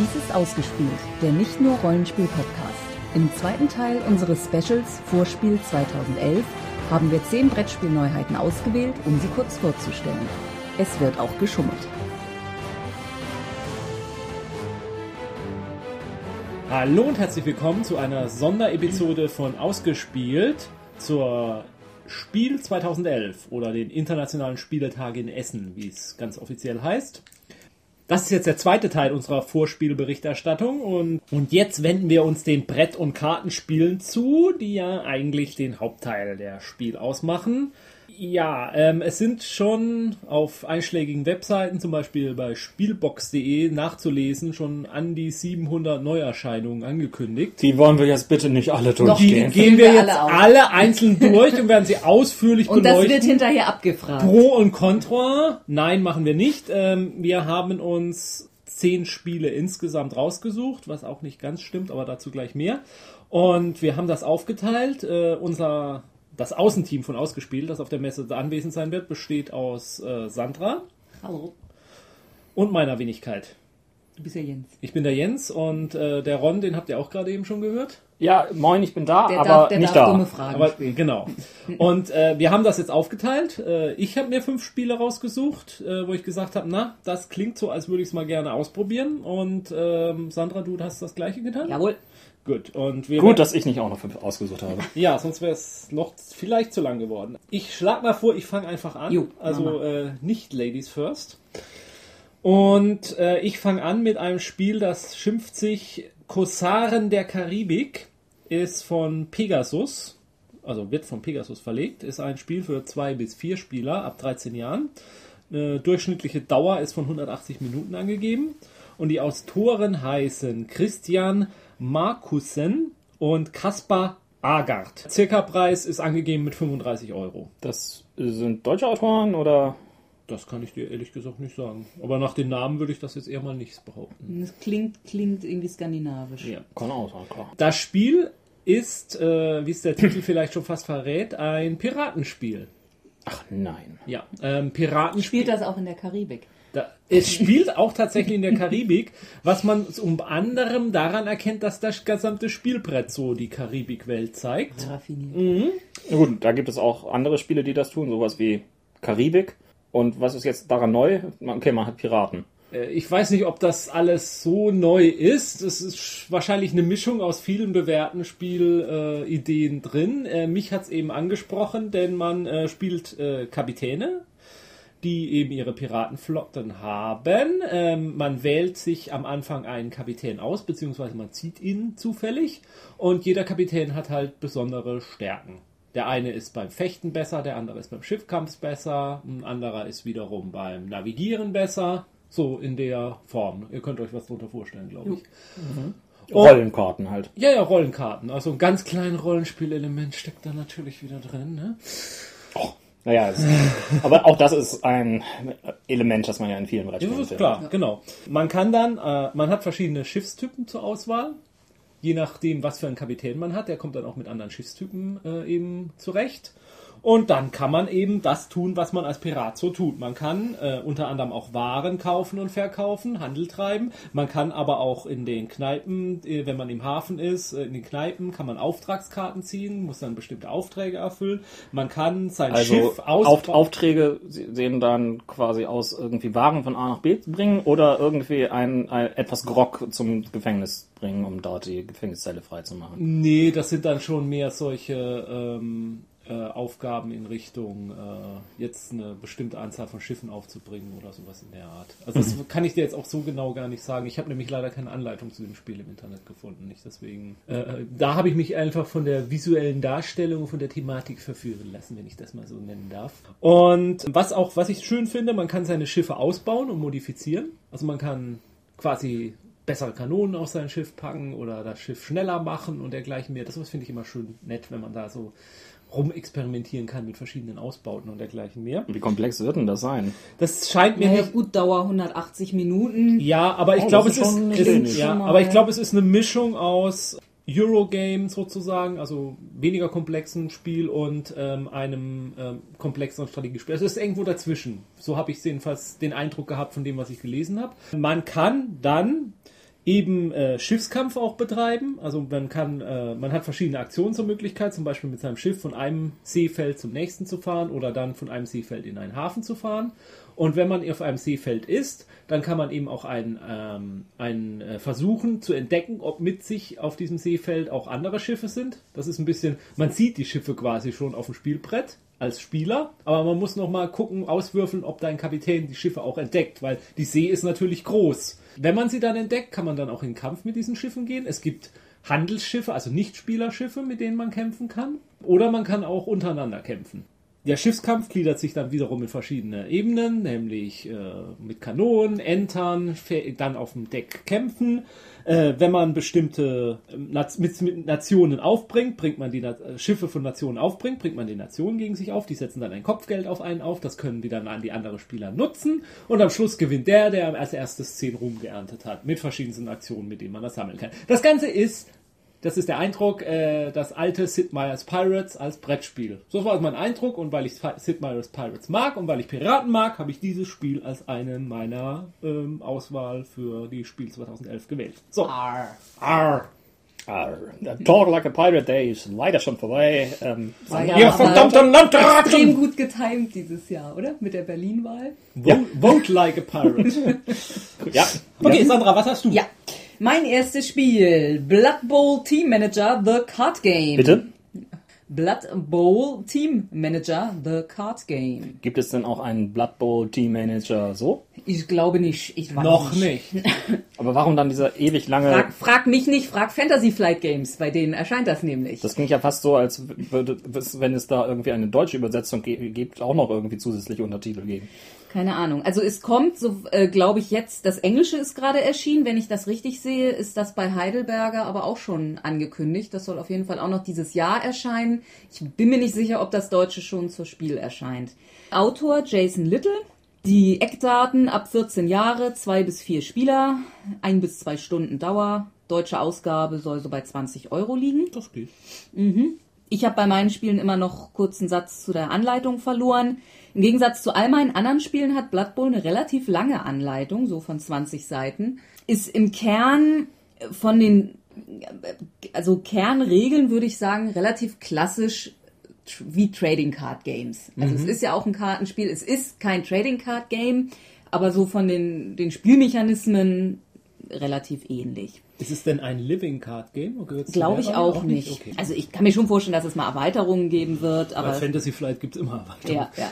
Dies ist ausgespielt, der nicht nur Rollenspiel-Podcast. Im zweiten Teil unseres Specials Vorspiel 2011 haben wir zehn Brettspielneuheiten ausgewählt, um sie kurz vorzustellen. Es wird auch geschummelt. Hallo und herzlich willkommen zu einer Sonderepisode von Ausgespielt zur Spiel 2011 oder den Internationalen Spieletag in Essen, wie es ganz offiziell heißt. Das ist jetzt der zweite Teil unserer Vorspielberichterstattung und, und jetzt wenden wir uns den Brett- und Kartenspielen zu, die ja eigentlich den Hauptteil der Spiel ausmachen. Ja, ähm, es sind schon auf einschlägigen Webseiten, zum Beispiel bei spielbox.de nachzulesen, schon an die 700 Neuerscheinungen angekündigt. Die wollen wir jetzt bitte nicht alle Die durchgehen. gehen wir wir jetzt alle alle einzeln durch und werden sie ausführlich Und das beleuchten. wird hinterher abgefragt. Pro und Contra. Nein, machen wir nicht. Ähm, wir haben uns zehn Spiele insgesamt rausgesucht, was auch nicht ganz stimmt, aber dazu gleich mehr. Und wir haben das aufgeteilt. Äh, unser das Außenteam von Ausgespielt, das auf der Messe anwesend sein wird, besteht aus äh, Sandra Hallo, und meiner Wenigkeit. du bist ja Jens. Ich bin der Jens und äh, der Ron, den habt ihr auch gerade eben schon gehört. Ja, moin, ich bin da, Der aber darf, der nicht darf da. dumme Fragen Aber stellen. genau. Und äh, wir haben das jetzt aufgeteilt. Äh, ich habe mir fünf Spiele rausgesucht, äh, wo ich gesagt habe, na, das klingt so, als würde ich es mal gerne ausprobieren. Und ähm, Sandra, du hast das gleiche getan? Jawohl. Gut. Und wir Gut, dass ich nicht auch noch fünf ausgesucht habe. ja, sonst wäre es noch vielleicht zu lang geworden. Ich schlag mal vor, ich fange einfach an. Jo, also äh, nicht Ladies First. Und äh, ich fange an mit einem Spiel, das schimpft sich Korsaren der Karibik, ist von Pegasus, also wird von Pegasus verlegt, ist ein Spiel für zwei bis vier Spieler ab 13 Jahren. Eine durchschnittliche Dauer ist von 180 Minuten angegeben. Und die Autoren heißen Christian Markussen und Kaspar Agard. Circa-Preis ist angegeben mit 35 Euro. Das sind deutsche Autoren oder? Das kann ich dir ehrlich gesagt nicht sagen. Aber nach den Namen würde ich das jetzt eher mal nicht behaupten. Das klingt, klingt irgendwie skandinavisch. Ja. Kann auch sein, klar. Das Spiel ist, äh, wie es der Titel vielleicht schon fast verrät, ein Piratenspiel. Ach nein. Ja, ähm, Piratenspiel. Spielt das auch in der Karibik? Da, es spielt auch tatsächlich in der Karibik, was man unter anderem daran erkennt, dass das gesamte Spielbrett so die Karibikwelt zeigt. Raffiniert. Na gut, da gibt es auch andere Spiele, die das tun, sowas wie Karibik. Und was ist jetzt daran neu? Okay, man hat Piraten. Äh, Ich weiß nicht, ob das alles so neu ist. Es ist sch- wahrscheinlich eine Mischung aus vielen bewährten Spielideen äh, Ideen drin. Äh, mich hat's eben angesprochen, denn man äh, spielt äh, Kapitäne, die eben ihre Piratenflotten haben. Ähm, man wählt sich am Anfang einen Kapitän aus, beziehungsweise man zieht ihn zufällig. Und jeder Kapitän hat halt besondere Stärken. Der eine ist beim Fechten besser, der andere ist beim Schiffkampf besser, ein anderer ist wiederum beim Navigieren besser. So in der Form. Ihr könnt euch was darunter vorstellen, glaube ich. Oh. Rollenkarten halt. Ja, ja, Rollenkarten. Also ein ganz kleines Rollenspielelement steckt da natürlich wieder drin. Ne? Naja, es, aber auch das ist ein Element, das man ja in vielen Brettspielen das ist klar, genau. Man kann dann, äh, man hat verschiedene Schiffstypen zur Auswahl. Je nachdem, was für einen Kapitän man hat, der kommt dann auch mit anderen Schiffstypen äh, eben zurecht. Und dann kann man eben das tun, was man als Pirat so tut. Man kann äh, unter anderem auch Waren kaufen und verkaufen, Handel treiben. Man kann aber auch in den Kneipen, äh, wenn man im Hafen ist, äh, in den Kneipen kann man Auftragskarten ziehen, muss dann bestimmte Aufträge erfüllen. Man kann sein Also Schiff Auf, ausbauen. Aufträge sehen dann quasi aus, irgendwie Waren von A nach B zu bringen oder irgendwie ein, ein etwas Grog zum Gefängnis bringen, um dort die Gefängniszelle freizumachen. Nee, das sind dann schon mehr solche ähm, äh, Aufgaben in Richtung äh, jetzt eine bestimmte Anzahl von Schiffen aufzubringen oder sowas in der Art. Also das kann ich dir jetzt auch so genau gar nicht sagen. Ich habe nämlich leider keine Anleitung zu dem Spiel im Internet gefunden. Nicht deswegen. Äh, da habe ich mich einfach von der visuellen Darstellung, von der Thematik verführen lassen, wenn ich das mal so nennen darf. Und was auch, was ich schön finde, man kann seine Schiffe ausbauen und modifizieren. Also man kann quasi bessere Kanonen auf sein Schiff packen oder das Schiff schneller machen und dergleichen mehr. Das finde ich immer schön nett, wenn man da so rumexperimentieren kann mit verschiedenen Ausbauten und dergleichen mehr. Wie komplex wird denn das sein? Das scheint mir Naja, nicht. gut, Dauer 180 Minuten. Ja, aber ich Oh, glaube, es ist ist, ja, aber ich glaube, es ist eine Mischung aus Eurogame sozusagen, also weniger komplexen Spiel und ähm, einem ähm, komplexeren Strategiespiel. Also es ist irgendwo dazwischen. So habe ich jedenfalls den Eindruck gehabt von dem, was ich gelesen habe. Man kann dann eben äh, Schiffskampf auch betreiben. Also man kann, äh, man hat verschiedene Aktionen zur Möglichkeit, zum Beispiel mit seinem Schiff von einem Seefeld zum nächsten zu fahren oder dann von einem Seefeld in einen Hafen zu fahren. Und wenn man auf einem Seefeld ist, dann kann man eben auch einen, ähm, einen äh, versuchen zu entdecken, ob mit sich auf diesem Seefeld auch andere Schiffe sind. Das ist ein bisschen, man sieht die Schiffe quasi schon auf dem Spielbrett als Spieler, aber man muss noch mal gucken, auswürfeln, ob dein Kapitän die Schiffe auch entdeckt, weil die See ist natürlich groß. Wenn man sie dann entdeckt, kann man dann auch in Kampf mit diesen Schiffen gehen. Es gibt Handelsschiffe, also Nicht-Spielerschiffe, mit denen man kämpfen kann. Oder man kann auch untereinander kämpfen. Der Schiffskampf gliedert sich dann wiederum in verschiedene Ebenen, nämlich äh, mit Kanonen, Entern, dann auf dem Deck kämpfen. Äh, wenn man bestimmte äh, mit, mit, Nationen aufbringt, bringt man die Na äh, Schiffe von Nationen aufbringt, bringt man die Nationen gegen sich auf, die setzen dann ein Kopfgeld auf einen auf, das können die dann an die anderen Spieler nutzen und am Schluss gewinnt der, der als erstes zehn Ruhm geerntet hat, mit verschiedensten Aktionen, mit denen man das sammeln kann. Das Ganze ist das ist der Eindruck, äh, das alte Sid Meier's Pirates als Brettspiel. So war mein Eindruck und weil ich Sid Meier's Pirates mag und weil ich Piraten mag, habe ich dieses Spiel als eine meiner ähm, Auswahl für die Spiel 2011 gewählt. So. Arr. Arr. Arr. Talk like a Pirate Day ist leider schon vorbei. Ähm, ja, ihr verdammten Landrat! Extrem gut getimed dieses Jahr, oder? Mit der Berlin-Wahl. Vote, ja. vote like a Pirate. ja. Okay, Sandra, was hast du? Ja. Mein erstes Spiel, Blood Bowl Team Manager The Card Game. Bitte? Blood Bowl Team Manager The Card Game. Gibt es denn auch einen Blood Bowl Team Manager so? Ich glaube nicht. Ich weiß Noch nicht. nicht. Aber warum dann dieser ewig lange. Frag, frag, mich nicht, frag Fantasy Flight Games, bei denen erscheint das nämlich. Das klingt ja fast so, als würde, wenn es da irgendwie eine deutsche Übersetzung gibt, auch noch irgendwie zusätzliche Untertitel geben. Keine Ahnung. Also es kommt, so äh, glaube ich jetzt, das Englische ist gerade erschienen. Wenn ich das richtig sehe, ist das bei Heidelberger aber auch schon angekündigt. Das soll auf jeden Fall auch noch dieses Jahr erscheinen. Ich bin mir nicht sicher, ob das Deutsche schon zur Spiel erscheint. Autor Jason Little. Die Eckdaten ab 14 Jahre, zwei bis vier Spieler, ein bis zwei Stunden Dauer. Deutsche Ausgabe soll so bei 20 Euro liegen. Das geht. Mhm. Ich habe bei meinen Spielen immer noch kurzen Satz zu der Anleitung verloren. Im Gegensatz zu all meinen anderen Spielen hat Blood Bowl eine relativ lange Anleitung, so von 20 Seiten. Ist im Kern von den, also Kernregeln würde ich sagen, relativ klassisch wie Trading Card Games. Also mhm. es ist ja auch ein Kartenspiel, es ist kein Trading Card Game, aber so von den, den Spielmechanismen relativ ähnlich. Ist es denn ein Living Card Game? Glaube ich auch, auch nicht. Okay. Also ich kann mir schon vorstellen, dass es mal Erweiterungen geben wird. Aber Bei Fantasy Flight gibt es immer Erweiterungen. Ja, ja.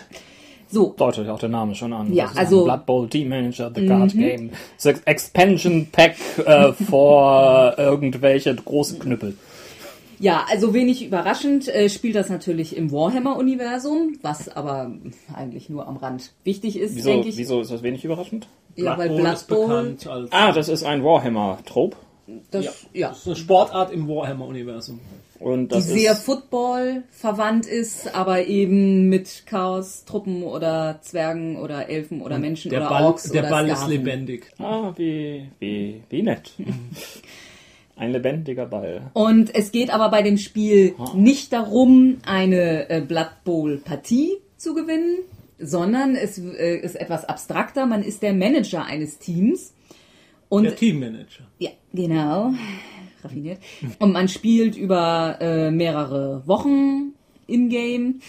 So. Deutet auch der Name schon an. Ja, also. Blood Bowl Team Manager, The Card mhm. Game. Das Expansion Pack äh, vor irgendwelche großen Knüppel. Ja, also wenig überraschend äh, spielt das natürlich im Warhammer-Universum, was aber eigentlich nur am Rand wichtig ist, wieso, denke ich. Wieso ist das wenig überraschend? Ja, Blood weil Bowl Blood Bowl ist als Ah, das ist ein Warhammer-Trope. Das, ja, ja. das ist eine Sportart im Warhammer-Universum. Und die sehr Football verwandt ist, aber eben mit Chaos, Truppen oder Zwergen oder Elfen oder Menschen der oder Ball, Orks Der oder Ball Sklaven. ist lebendig. Ah, wie, wie, wie nett. Ein lebendiger Ball. Und es geht aber bei dem Spiel ah. nicht darum, eine äh, Blood Bowl Partie zu gewinnen, sondern es äh, ist etwas abstrakter. Man ist der Manager eines Teams. Und, der Teammanager. Ja, genau. Raffiniert. Und man spielt über äh, mehrere Wochen im Game.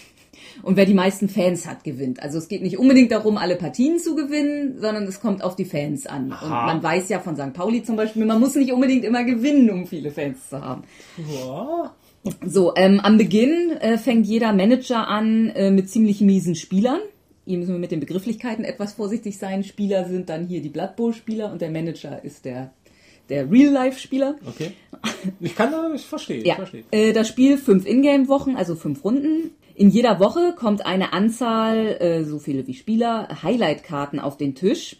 Und wer die meisten Fans hat, gewinnt. Also es geht nicht unbedingt darum, alle Partien zu gewinnen, sondern es kommt auf die Fans an. Aha. Und man weiß ja von St. Pauli zum Beispiel, man muss nicht unbedingt immer gewinnen, um viele Fans zu haben. Ja. So, ähm, am Beginn äh, fängt jeder Manager an äh, mit ziemlich miesen Spielern. Hier müssen wir mit den Begrifflichkeiten etwas vorsichtig sein. Spieler sind dann hier die Blood Bowl Spieler und der Manager ist der der Real-Life-Spieler. Okay. Ich kann das, ich verstehe. Ja. Ich verstehe. Äh, das Spiel fünf Ingame-Wochen, also fünf Runden. In jeder Woche kommt eine Anzahl, äh, so viele wie Spieler, Highlight-Karten auf den Tisch.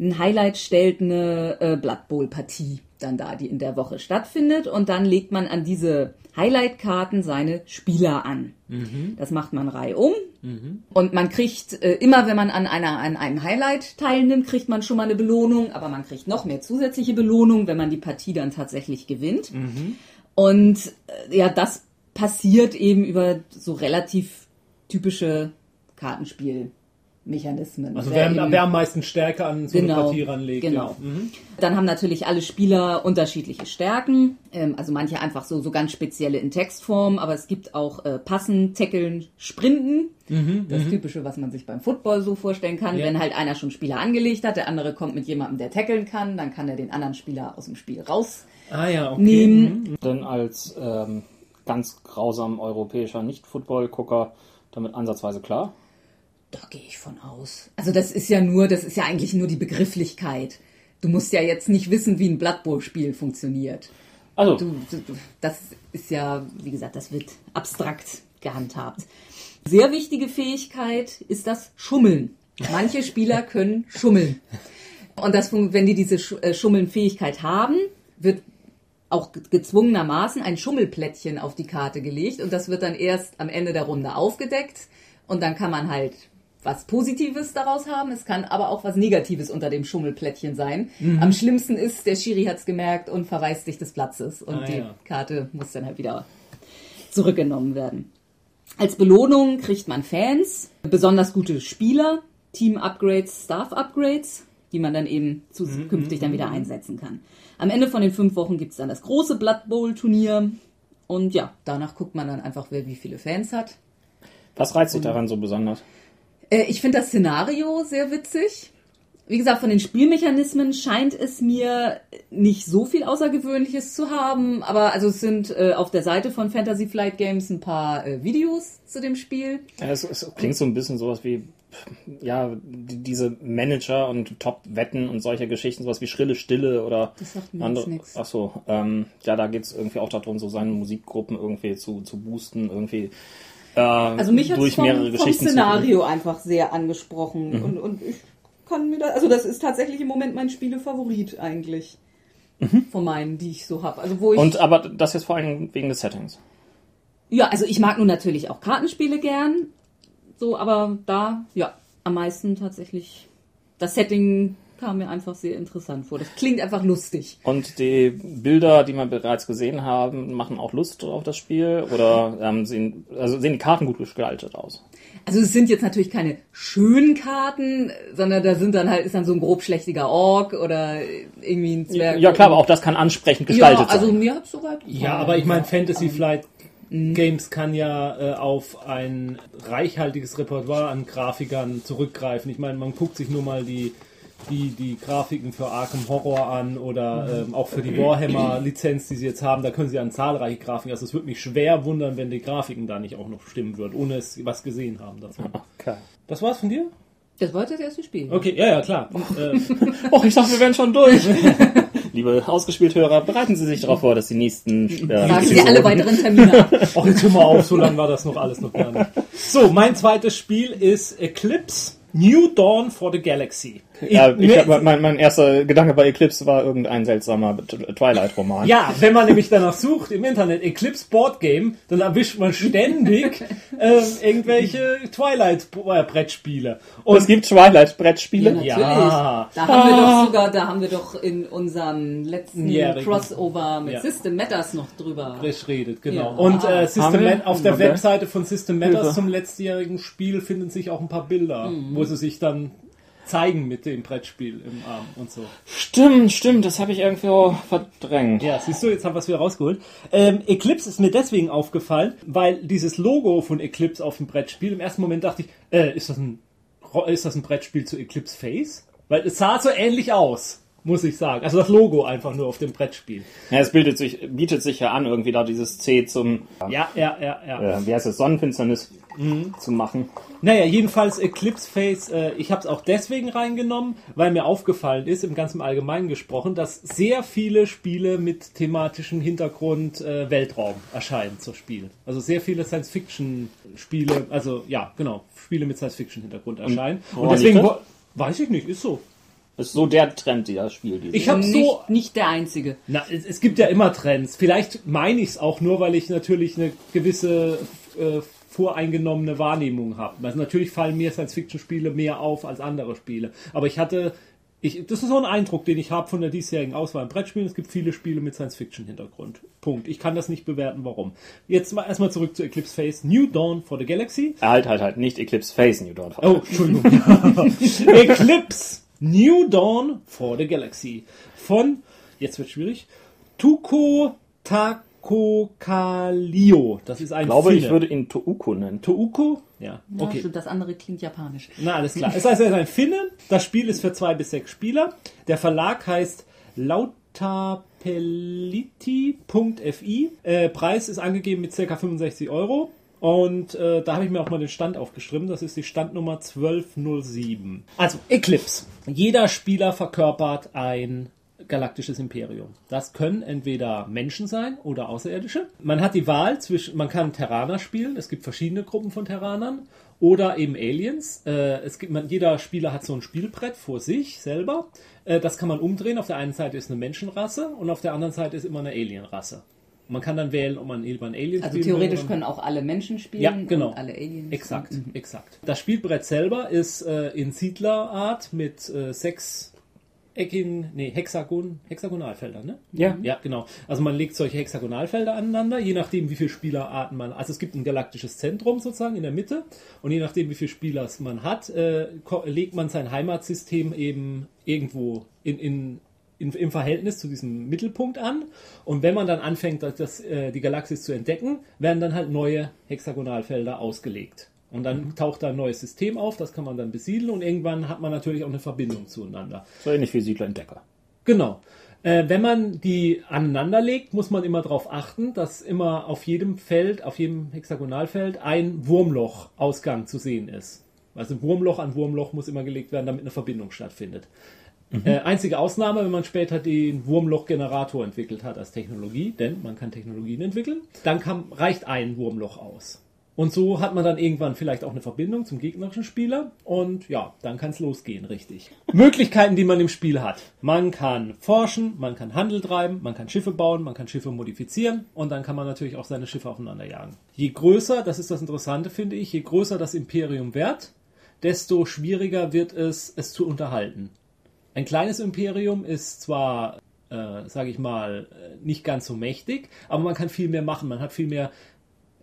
Ein Highlight stellt eine äh, Blood Bowl-Partie dann da, die in der Woche stattfindet. Und dann legt man an diese Highlight-Karten seine Spieler an. Mhm. Das macht man reihum. Mhm. Und man kriegt äh, immer, wenn man an, einer, an einem Highlight teilnimmt, kriegt man schon mal eine Belohnung. Aber man kriegt noch mehr zusätzliche Belohnung, wenn man die Partie dann tatsächlich gewinnt. Mhm. Und äh, ja, das passiert eben über so relativ typische Kartenspiel. Mechanismen. Also Wer wer, wer am meisten Stärke an so Genau, eine Partie ranlegt. genau. Ja. Mhm. Dann haben natürlich alle Spieler unterschiedliche Stärken. Ähm, also manche einfach so, so ganz spezielle in Textform, aber es gibt auch äh, Passen, Tackeln, Sprinten. das Typische, was man sich beim Football so vorstellen kann. Mhm, Ja. Wenn halt einer schon Spieler angelegt hat, der andere kommt mit jemandem, der tackeln kann, dann kann er den anderen Spieler aus dem Spiel rausnehmen. Ah ja, okay. Mhm. Denn als ähm, ganz grausam europäischer Nicht-Football-Gucker damit ansatzweise klar. Da gehe ich von aus. Also das ist ja nur, das ist ja eigentlich nur die Begrifflichkeit. Du musst ja jetzt nicht wissen, wie ein Blood Bowl-Spiel funktioniert. Also, Du, du, das ist ja, wie gesagt, das wird abstrakt gehandhabt. Sehr wichtige Fähigkeit ist das Schummeln. Manche Spieler können schummeln. Und das, wenn die diese äh, Schummeln-Fähigkeit haben, wird auch ge- gezwungenermaßen ein Schummelplättchen auf die Karte gelegt und das wird dann erst am Ende der Runde aufgedeckt und dann kann man halt was Positives daraus haben. Es kann aber auch was Negatives unter dem Schummelplättchen sein. Am schlimmsten ist, der Schiri hat's gemerkt und verweist sich des Platzes und Ah, die ja. Karte muss dann halt wieder zurückgenommen werden. Als Belohnung kriegt man Fans, besonders gute Spieler, Team-Upgrades, Staff-Upgrades, die man dann eben zukünftig dann wieder einsetzen kann. Am Ende von den fünf Wochen gibt's dann das große Blood Bowl-Turnier. Und ja, danach guckt man dann einfach, wer wie viele Fans hat. was reizt dich daran so besonders? Äh, ich finde das Szenario sehr witzig. Wie gesagt, von den Spielmechanismen scheint es mir nicht so viel Außergewöhnliches zu haben, aber also es sind äh, auf der Seite von Fantasy Flight Games ein paar äh, Videos zu dem Spiel. Ja, Es, es klingt so ein bisschen sowas wie, ja, die, diese Manager und Top-Wetten und solche Geschichten, sowas wie Schrille Stille oder Das sagt mir andere. nix. Ach so, ähm, ja, da geht's irgendwie auch darum, so seine Musikgruppen irgendwie zu, zu boosten, irgendwie äh, Also mich hat durch vom, vom Szenario einfach sehr angesprochen und, und ich kann mir da, also das ist tatsächlich im Moment mein Spielefavorit eigentlich von meinen, die ich so habe. Also wo ich zu. Und aber das jetzt vor allem wegen des Settings. Ja, also ich mag nun natürlich auch Kartenspiele gern. So, aber da, ja, am meisten tatsächlich. Das Setting kam mir einfach sehr interessant vor. Das klingt einfach lustig. Und die Bilder, die wir bereits gesehen haben, machen auch Lust auf das Spiel oder ähm, sehen, also sehen die Karten gut gestaltet aus? Also es sind jetzt natürlich keine schönen Karten, sondern da sind dann halt, ist dann so ein grob schlechtiger Ork oder irgendwie ein Zwerg. Ja klar, aber auch das kann ansprechend Ja, gestaltet also sein. mir hat's soweit gefallen. Ja, aber ich meine, Fantasy Flight Games kann ja äh, auf ein reichhaltiges Repertoire an Grafikern zurückgreifen. Ich meine, man guckt sich nur mal die, die, die Grafiken für Arkham Horror an oder ähm, auch für die Warhammer-Lizenz, die sie jetzt haben. Da können sie an zahlreiche Grafiken. Also es würde mich schwer wundern, wenn die Grafiken da nicht auch noch stimmen würden, ohne es was gesehen haben davon. Okay. Das war's von dir? Das war jetzt das erste Spiel. Okay, ja, ja, klar. äh, Oh, ich dachte, wir wären schon durch. Liebe ausgespielt Hörer, bereiten Sie sich darauf vor, dass die nächsten äh, Sagen Sie alle weiteren Termine ab. Ach, jetzt hör mal auf, so lange war das noch alles noch gar nicht. So, mein zweites Spiel ist Eclipse New Dawn for the Galaxy. Ja, ich hab, mein, mein erster Gedanke bei Eclipse war irgendein seltsamer Twilight-Roman. ja, wenn man nämlich danach sucht im Internet Eclipse Board Game, dann erwischt man ständig ähm, irgendwelche Twilight-Brettspiele. Und es gibt Twilight-Brettspiele. natürlich. Ja. Da haben wir doch sogar, da haben wir doch in unserem letzten Jährigen. Crossover mit Ja. System Matters noch drüber. Frisch redet, genau. Ja. Und äh, System? Man, auf der Okay. Webseite von System Matters Hilfe. zum letztjährigen Spiel finden sich auch ein paar Bilder, Mhm. wo sie sich dann zeigen mit dem Brettspiel im Arm und so. Stimmt, stimmt, das habe ich irgendwo verdrängt. Ja, siehst du, jetzt haben wir es wieder rausgeholt. Ähm, Eclipse ist mir deswegen aufgefallen, weil dieses Logo von Eclipse auf dem Brettspiel, im ersten Moment dachte ich, äh, ist das ein, ist das ein Brettspiel zu Eclipse Face? Weil es sah so ähnlich aus, muss ich sagen. Also das Logo einfach nur auf dem Brettspiel. Ja, es bildet sich, bietet sich ja an, irgendwie da dieses C zum, Ja, ja, ja, ja. äh, wie heißt es, Sonnenfinsternis zu machen. Naja, jedenfalls Eclipse Face, äh, ich habe es auch deswegen reingenommen, weil mir aufgefallen ist, im ganzen Allgemeinen gesprochen, dass sehr viele Spiele mit thematischem Hintergrund äh, Weltraum erscheinen zu spielen. Also sehr viele Science-Fiction-Spiele, also ja, genau, Spiele mit Science-Fiction-Hintergrund erscheinen. Und, woran deswegen, weiß ich nicht, ist so. Das ist so der Trend, die das Spiel dieses Ich habe Nicht, so nicht der einzige. Na, es, es gibt ja immer Trends. Vielleicht meine ich es auch nur, weil ich natürlich eine gewisse äh, voreingenommene Wahrnehmung habe. Also natürlich fallen mir Science-Fiction-Spiele mehr auf als andere Spiele. Aber ich hatte Ich, das ist so ein Eindruck, den ich habe von der diesjährigen Auswahl im Brettspielen. Es gibt viele Spiele mit Science-Fiction-Hintergrund. Punkt. Ich kann das nicht bewerten, warum. Jetzt mal erstmal zurück zu Eclipse Phase. New Dawn for the Galaxy. Halt, halt, halt, nicht Eclipse Phase New Dawn. Oh, Entschuldigung. Eclipse New Dawn for the Galaxy. Von, jetzt wird schwierig, Tuko Takokalio. Das ist ein Ich glaube, Finne. ich würde ihn Touko nennen. Touko? Ja, Ja, okay. stimmt, das andere klingt japanisch. Na, alles klar. Es heißt, er ist ein Finne. Das Spiel ist für zwei bis sechs Spieler. Der Verlag heißt lautapeliti.fi. Äh, Preis ist angegeben mit ca. 65 Euro. Und äh, da habe ich mir auch mal den Stand aufgeschrieben. Das ist die Standnummer 1207. Also, Eclipse. Jeder Spieler verkörpert ein galaktisches Imperium. Das können entweder Menschen sein oder Außerirdische. Man hat die Wahl zwischen, man kann Terraner spielen, es gibt verschiedene Gruppen von Terranern oder eben Aliens. Äh, es gibt, man, jeder Spieler hat so ein Spielbrett vor sich selber. Äh, das kann man umdrehen. Auf der einen Seite ist eine Menschenrasse und auf der anderen Seite ist immer eine Alienrasse. Man kann dann wählen, ob man lieber ein Alien Also spielen will theoretisch oder- können auch alle Menschen spielen Ja, genau. und alle Aliens. Exakt, Mhm. exakt. Das Spielbrett selber ist äh, in Siedlerart mit äh, sechs eckigen, nee, Hexagon, Hexagonalfeldern, ne? Ja. Ja, genau. Also man legt solche Hexagonalfelder aneinander, je nachdem, wie viele Spielerarten man, also es gibt ein galaktisches Zentrum sozusagen in der Mitte und je nachdem, wie viele Spieler man hat, äh, legt man sein Heimatsystem eben irgendwo in, in, in, im Verhältnis zu diesem Mittelpunkt an. Und wenn man dann anfängt, das, das, äh, die Galaxis zu entdecken, werden dann halt neue Hexagonalfelder ausgelegt. Und dann taucht da ein neues System auf, das kann man dann besiedeln und irgendwann hat man natürlich auch eine Verbindung zueinander. So ähnlich wie Siedler Entdecker. Genau. Äh, wenn man die aneinander legt, muss man immer darauf achten, dass immer auf jedem Feld, auf jedem Hexagonalfeld ein Wurmloch-Ausgang zu sehen ist. Also Wurmloch an Wurmloch muss immer gelegt werden, damit eine Verbindung stattfindet. Äh, einzige Ausnahme, wenn man später den Wurmloch-Generator entwickelt hat als Technologie, denn man kann Technologien entwickeln, dann kann, reicht ein Wurmloch aus. Und so hat man dann irgendwann vielleicht auch eine Verbindung zum gegnerischen Spieler und ja, dann kann es losgehen, richtig. Möglichkeiten, die man im Spiel hat. Man kann forschen, man kann Handel treiben, man kann Schiffe bauen, man kann Schiffe modifizieren und dann kann man natürlich auch seine Schiffe aufeinander jagen. Je größer, das ist das Interessante, finde ich, je größer das Imperium wird, desto schwieriger wird es, es zu unterhalten. Ein kleines Imperium ist zwar, äh, sage ich mal, äh, nicht ganz so mächtig, aber man kann viel mehr machen. Man hat viel mehr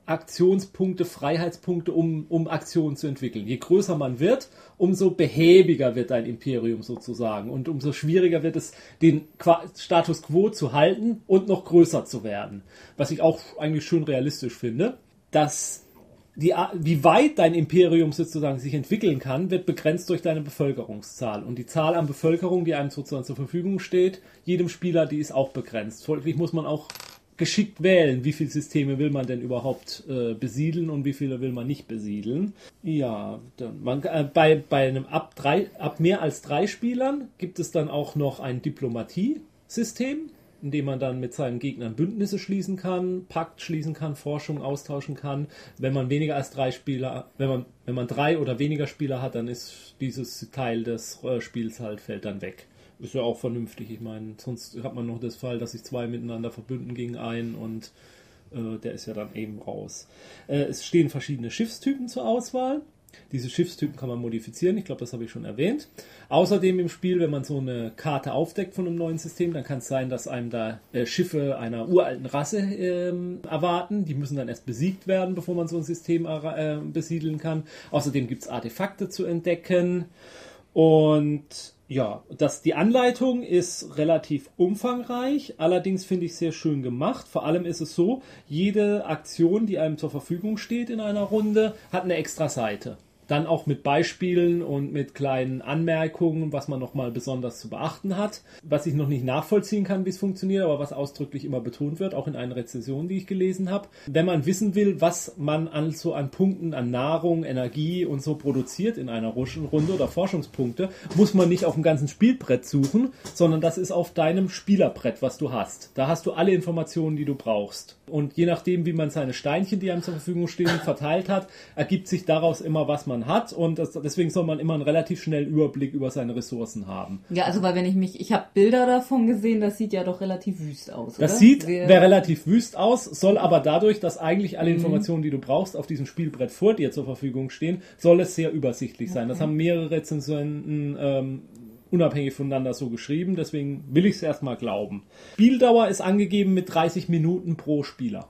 Aktionspunkte, Freiheitspunkte, um, um Aktionen zu entwickeln. Je größer man wird, umso behäbiger wird ein Imperium sozusagen und umso schwieriger wird es, den Status quo zu halten und noch größer zu werden. Was ich auch eigentlich schön realistisch finde, dass die, wie weit dein Imperium sozusagen sich entwickeln kann, wird begrenzt durch deine Bevölkerungszahl. Und die Zahl an Bevölkerung, die einem sozusagen zur Verfügung steht, jedem Spieler, die ist auch begrenzt. Folglich muss man auch geschickt wählen, wie viele Systeme will man denn überhaupt äh, besiedeln und wie viele will man nicht besiedeln. Ja, man, äh, bei, bei einem ab, drei, ab mehr als drei Spielern gibt es dann auch noch ein Diplomatie-System, in dem man dann mit seinen Gegnern Bündnisse schließen kann, Pakt schließen kann, Forschung austauschen kann. Wenn man weniger als drei Spieler, wenn man, wenn man drei oder weniger Spieler hat, dann ist dieses Teil des äh, Spiels halt, fällt dann weg. Ist ja auch vernünftig. Ich meine, sonst hat man noch das Fall, dass sich zwei miteinander verbünden gegen einen und äh, der ist ja dann eben raus. Äh, es stehen verschiedene Schiffstypen zur Auswahl. Diese Schiffstypen kann man modifizieren, ich glaube, das habe ich schon erwähnt. Außerdem im Spiel, wenn man so eine Karte aufdeckt von einem neuen System, dann kann es sein, dass einem da äh, Schiffe einer uralten Rasse ähm, erwarten. Die müssen dann erst besiegt werden, bevor man so ein System erra- äh, besiedeln kann. Außerdem gibt es Artefakte zu entdecken. Und ja, das, die Anleitung ist relativ umfangreich, allerdings finde ich sehr schön gemacht. Vor allem ist es so, jede Aktion, die einem zur Verfügung steht in einer Runde, hat eine extra Seite. Dann auch mit Beispielen und mit kleinen Anmerkungen, was man nochmal besonders zu beachten hat. Was ich noch nicht nachvollziehen kann, wie es funktioniert, aber was ausdrücklich immer betont wird, auch in einer Rezension, die ich gelesen habe. Wenn man wissen will, was man also an Punkten, an Nahrung, Energie und so produziert in einer Runde oder Forschungspunkte, muss man nicht auf dem ganzen Spielbrett suchen, sondern das ist auf deinem Spielerbrett, was du hast. Da hast du alle Informationen, die du brauchst. Und je nachdem, wie man seine Steinchen, die einem zur Verfügung stehen, verteilt hat, ergibt sich daraus immer, was man hat. Und das, deswegen soll man immer einen relativ schnellen Überblick über seine Ressourcen haben. Ja, also weil wenn ich mich, ich habe Bilder davon gesehen, das sieht ja doch relativ wüst aus. Das oder? sieht Sehr- relativ wüst aus, soll aber dadurch, dass eigentlich alle Informationen, die du brauchst, auf diesem Spielbrett vor dir zur Verfügung stehen, soll es sehr übersichtlich sein. Das haben mehrere Rezensenten ähm, unabhängig voneinander so geschrieben, deswegen will ich es erstmal glauben. Spieldauer ist angegeben mit 30 Minuten pro Spieler.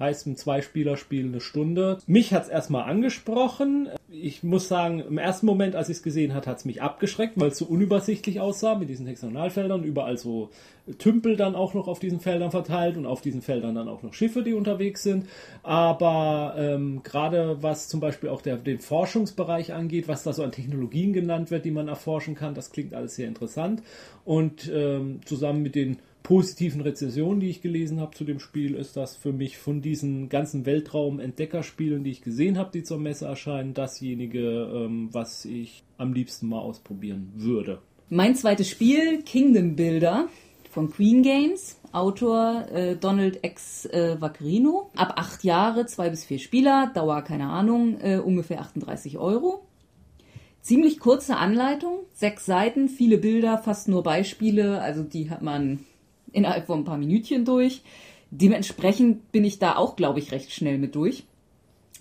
Heißt ein Zwei-Spieler-Spiel eine Stunde. Mich hat es erstmal angesprochen. Ich muss sagen, im ersten Moment, als ich es gesehen hat, hat es mich abgeschreckt, weil es so unübersichtlich aussah mit diesen Hexagonalfeldern. Überall so Tümpel dann auch noch auf diesen Feldern verteilt und auf diesen Feldern dann auch noch Schiffe, die unterwegs sind. Aber ähm, gerade was zum Beispiel auch der, den Forschungsbereich angeht, was da so an Technologien genannt wird, die man erforschen kann, das klingt alles sehr interessant. Und ähm, zusammen mit den positiven Rezensionen, die ich gelesen habe zu dem Spiel, ist das für mich von diesen ganzen Weltraum-Entdeckerspielen, die ich gesehen habe, die zur Messe erscheinen, dasjenige, ähm, was ich am liebsten mal ausprobieren würde. Mein zweites Spiel, Kingdom Builder von Queen Games. Autor äh, Donald X. Äh, Vaccarino. Ab acht Jahre, zwei bis vier Spieler, Dauer keine Ahnung, äh, ungefähr 38 Euro. Ziemlich kurze Anleitung, sechs Seiten, viele Bilder, fast nur Beispiele, also die hat man innerhalb von ein paar Minütchen durch. Dementsprechend bin ich da auch, glaube ich, recht schnell mit durch.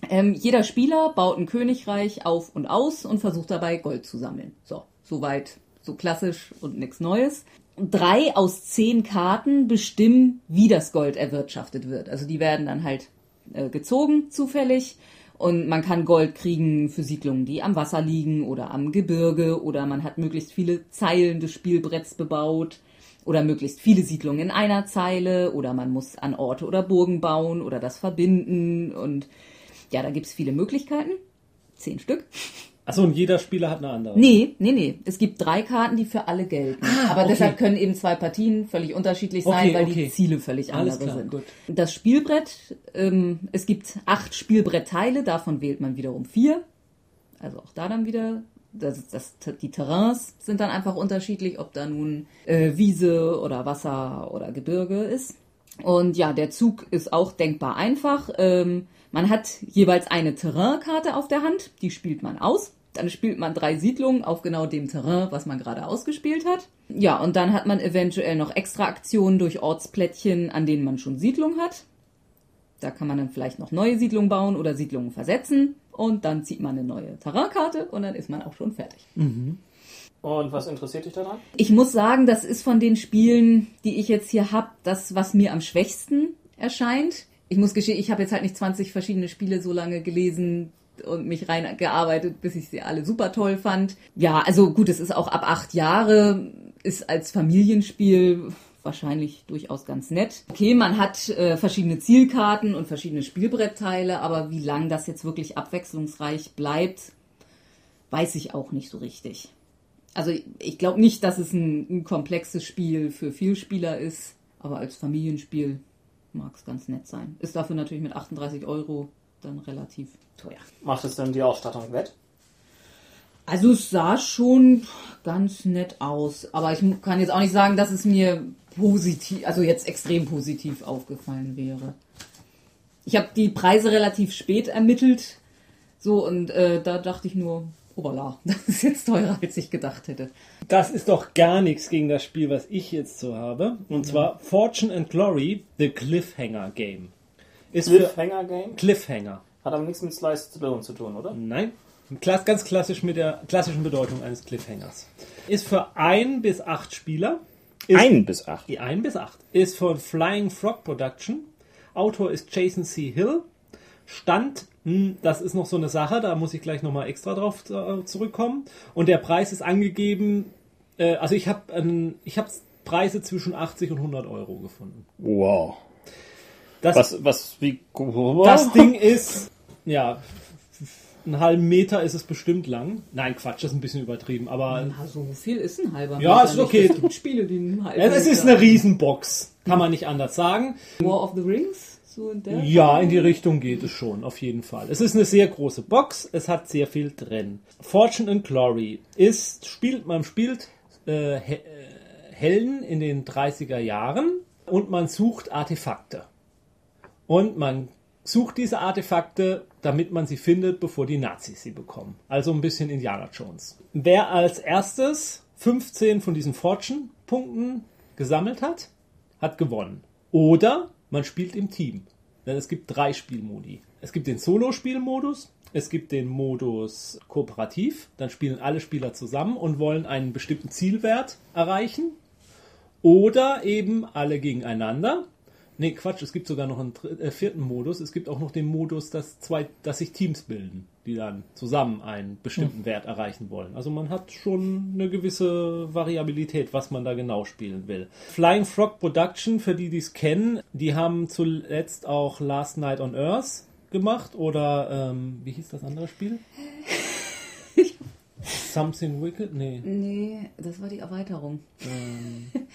Ähm, jeder Spieler baut ein Königreich auf und aus und versucht dabei Gold zu sammeln. So, soweit, so klassisch und nichts Neues. Drei aus zehn Karten bestimmen, wie das Gold erwirtschaftet wird. Also die werden dann halt äh, gezogen, zufällig. Und man kann Gold kriegen für Siedlungen, die am Wasser liegen oder am Gebirge oder man hat möglichst viele Zeilen des Spielbretts bebaut oder möglichst viele Siedlungen in einer Zeile oder man muss an Orte oder Burgen bauen oder das verbinden und ja, da gibt es viele Möglichkeiten. Zehn Stück. Achso, und jeder Spieler hat eine andere. Nee, nee, nee. Es gibt drei Karten, die für alle gelten. Ah, Aber okay. deshalb können eben zwei Partien völlig unterschiedlich sein, Okay, weil okay. die Ziele völlig Alles andere klar, sind. gut. Das Spielbrett, ähm, es gibt acht Spielbrettteile, davon wählt man wiederum vier. Also auch da dann wieder, das, das, die Terrains sind dann einfach unterschiedlich, ob da nun äh, Wiese oder Wasser oder Gebirge ist. Und ja, der Zug ist auch denkbar einfach. Ähm, man hat jeweils eine Terrainkarte auf der Hand, die spielt man aus. Dann spielt man drei Siedlungen auf genau dem Terrain, was man gerade ausgespielt hat. Ja, und dann hat man eventuell noch extra Aktionen durch Ortsplättchen, an denen man schon Siedlungen hat. Da kann man dann vielleicht noch neue Siedlungen bauen oder Siedlungen versetzen. Und dann zieht man eine neue Terrainkarte und dann ist man auch schon fertig. Und was interessiert dich daran? Ich muss sagen, das ist von den Spielen, die ich jetzt hier habe, das, was mir am schwächsten erscheint. Ich muss gestehen, ich habe jetzt halt nicht 20 verschiedene Spiele so lange gelesen und mich reingearbeitet, bis ich sie alle super toll fand. Ja, also gut, es ist auch ab acht Jahre, ist als Familienspiel wahrscheinlich durchaus ganz nett. Okay, man hat äh, verschiedene Zielkarten und verschiedene Spielbrettteile, aber wie lang das jetzt wirklich abwechslungsreich bleibt, weiß ich auch nicht so richtig. Also ich glaube nicht, dass es ein, ein komplexes Spiel für Vielspieler ist, aber als Familienspiel mag es ganz nett sein. Ist dafür natürlich mit 38 Euro dann relativ teuer. Macht es denn die Ausstattung wett? Also es sah schon ganz nett aus, aber ich kann jetzt auch nicht sagen, dass es mir positiv, also jetzt extrem positiv aufgefallen wäre. Ich habe die Preise relativ spät ermittelt, so und äh, da dachte ich nur, obala, das ist jetzt teurer, als ich gedacht hätte. Das ist doch gar nichts gegen das Spiel, was ich jetzt so habe. Und zwar Fortune and Glory, The Cliffhanger Game. Ist Cliffhanger Game? Cliffhanger. Hat aber nichts mit Slice Stone zu tun, oder? Nein. Klass, ganz klassisch mit der klassischen Bedeutung eines Cliffhangers. Ist für ein bis acht Spieler. Ist Ein bis acht. Die 1 bis 8 ist von Flying Frog Production. Autor ist Jason C. Hill. Stand, hm, das ist noch so eine Sache, da muss ich gleich nochmal extra drauf äh, zurückkommen. Und der Preis ist angegeben, äh, also ich habe ich hab Preise zwischen 80 und 100 Euro gefunden. Wow. Das, Was, was, wie, das Ding ist, ja, einen halben Meter ist es bestimmt lang. Nein, Quatsch, das ist ein bisschen übertrieben, aber Ja, so viel ist ein halber Ja, Meter ist nicht. okay. Es gibt Spiele, die einen halben Ja, es ist eine Riesenbox, kann man nicht anders sagen. War of the Rings? So in der Ja, in die Richtung geht es schon, auf jeden Fall. Es ist eine sehr große Box, es hat sehr viel drin. Fortune and Glory ist, spielt, man spielt äh, äh, Helden in den 30er Jahren und man sucht Artefakte. Und man sucht diese Artefakte, damit man sie findet, bevor die Nazis sie bekommen. Also ein bisschen Indiana Jones. Wer als erstes 15 von diesen Fortune-Punkten gesammelt hat, hat gewonnen. Oder man spielt im Team. Denn es gibt drei Spielmodi. es gibt den Solo-Spielmodus, es gibt den Modus Kooperativ, dann spielen alle Spieler zusammen und wollen einen bestimmten Zielwert erreichen. Oder eben alle gegeneinander. Nee, Quatsch, es gibt sogar noch einen äh, vierten Modus. Es gibt auch noch den Modus, dass, zwei, dass sich Teams bilden, die dann zusammen einen bestimmten hm. Wert erreichen wollen. Also man hat schon eine gewisse Variabilität, was man da genau spielen will. Flying Frog Production, für die, die es kennen, die haben zuletzt auch Last Night on Earth gemacht oder ähm, wie hieß das andere Spiel? Something Wicked? Nee. Nee, das war die Erweiterung. Ähm,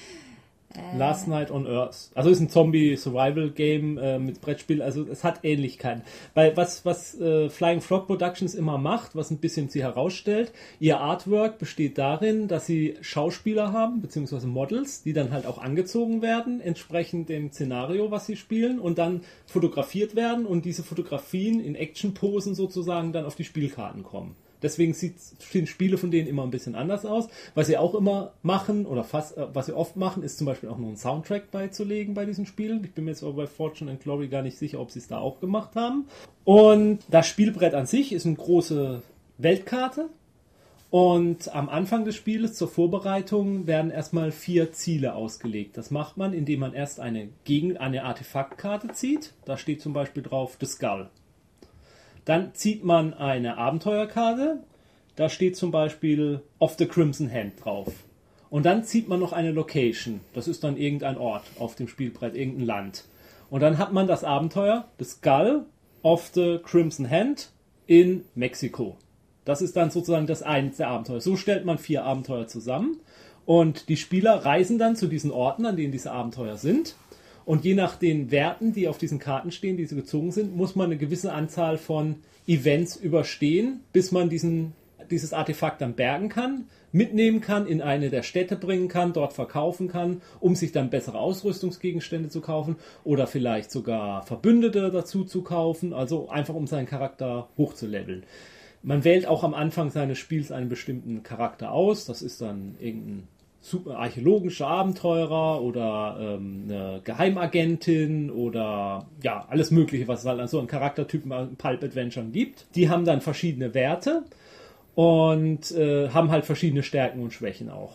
äh. Last Night on Earth. Also ist ein Zombie-Survival-Game äh, mit Brettspiel, also es hat Ähnlichkeiten. Weil was, was äh, Flying Frog Productions immer macht, was ein bisschen sie herausstellt, ihr Artwork besteht darin, dass sie Schauspieler haben, beziehungsweise Models, die dann halt auch angezogen werden, entsprechend dem Szenario, was sie spielen, und dann fotografiert werden und diese Fotografien in Action-Posen sozusagen dann auf die Spielkarten kommen. Deswegen sieht, sehen Spiele von denen immer ein bisschen anders aus. Was sie auch immer machen, oder fast, äh, was sie oft machen, ist zum Beispiel auch noch einen Soundtrack beizulegen bei diesen Spielen. Ich bin mir jetzt aber bei Fortune and Glory gar nicht sicher, ob sie es da auch gemacht haben. Und das Spielbrett an sich ist eine große Weltkarte. Und am Anfang des Spieles zur Vorbereitung werden erstmal vier Ziele ausgelegt. Das macht man, indem man erst eine, Gegen eine Artefaktkarte zieht. Da steht zum Beispiel drauf The Skull. Dann zieht man eine Abenteuerkarte. Da steht zum Beispiel Of the Crimson Hand drauf. Und dann zieht man noch eine Location. Das ist dann irgendein Ort auf dem Spielbrett, irgendein Land. Und dann hat man das Abenteuer, das Skull of the Crimson Hand in Mexiko. Das ist dann sozusagen das eins der Abenteuer. So stellt man vier Abenteuer zusammen. Und die Spieler reisen dann zu diesen Orten, an denen diese Abenteuer sind. Und je nach den Werten, die auf diesen Karten stehen, die sie gezogen sind, muss man eine gewisse Anzahl von Events überstehen, bis man diesen, dieses Artefakt dann bergen kann, mitnehmen kann, in eine der Städte bringen kann, dort verkaufen kann, um sich dann bessere Ausrüstungsgegenstände zu kaufen oder vielleicht sogar Verbündete dazu zu kaufen, also einfach um seinen Charakter hochzuleveln. Man wählt auch am Anfang seines Spiels einen bestimmten Charakter aus, das ist dann irgendein archäologische Abenteurer oder ähm, eine Geheimagentin oder ja, alles Mögliche, was es halt an so einem Charaktertypen in Pulp Adventure gibt. Die haben dann verschiedene Werte und äh, haben halt verschiedene Stärken und Schwächen auch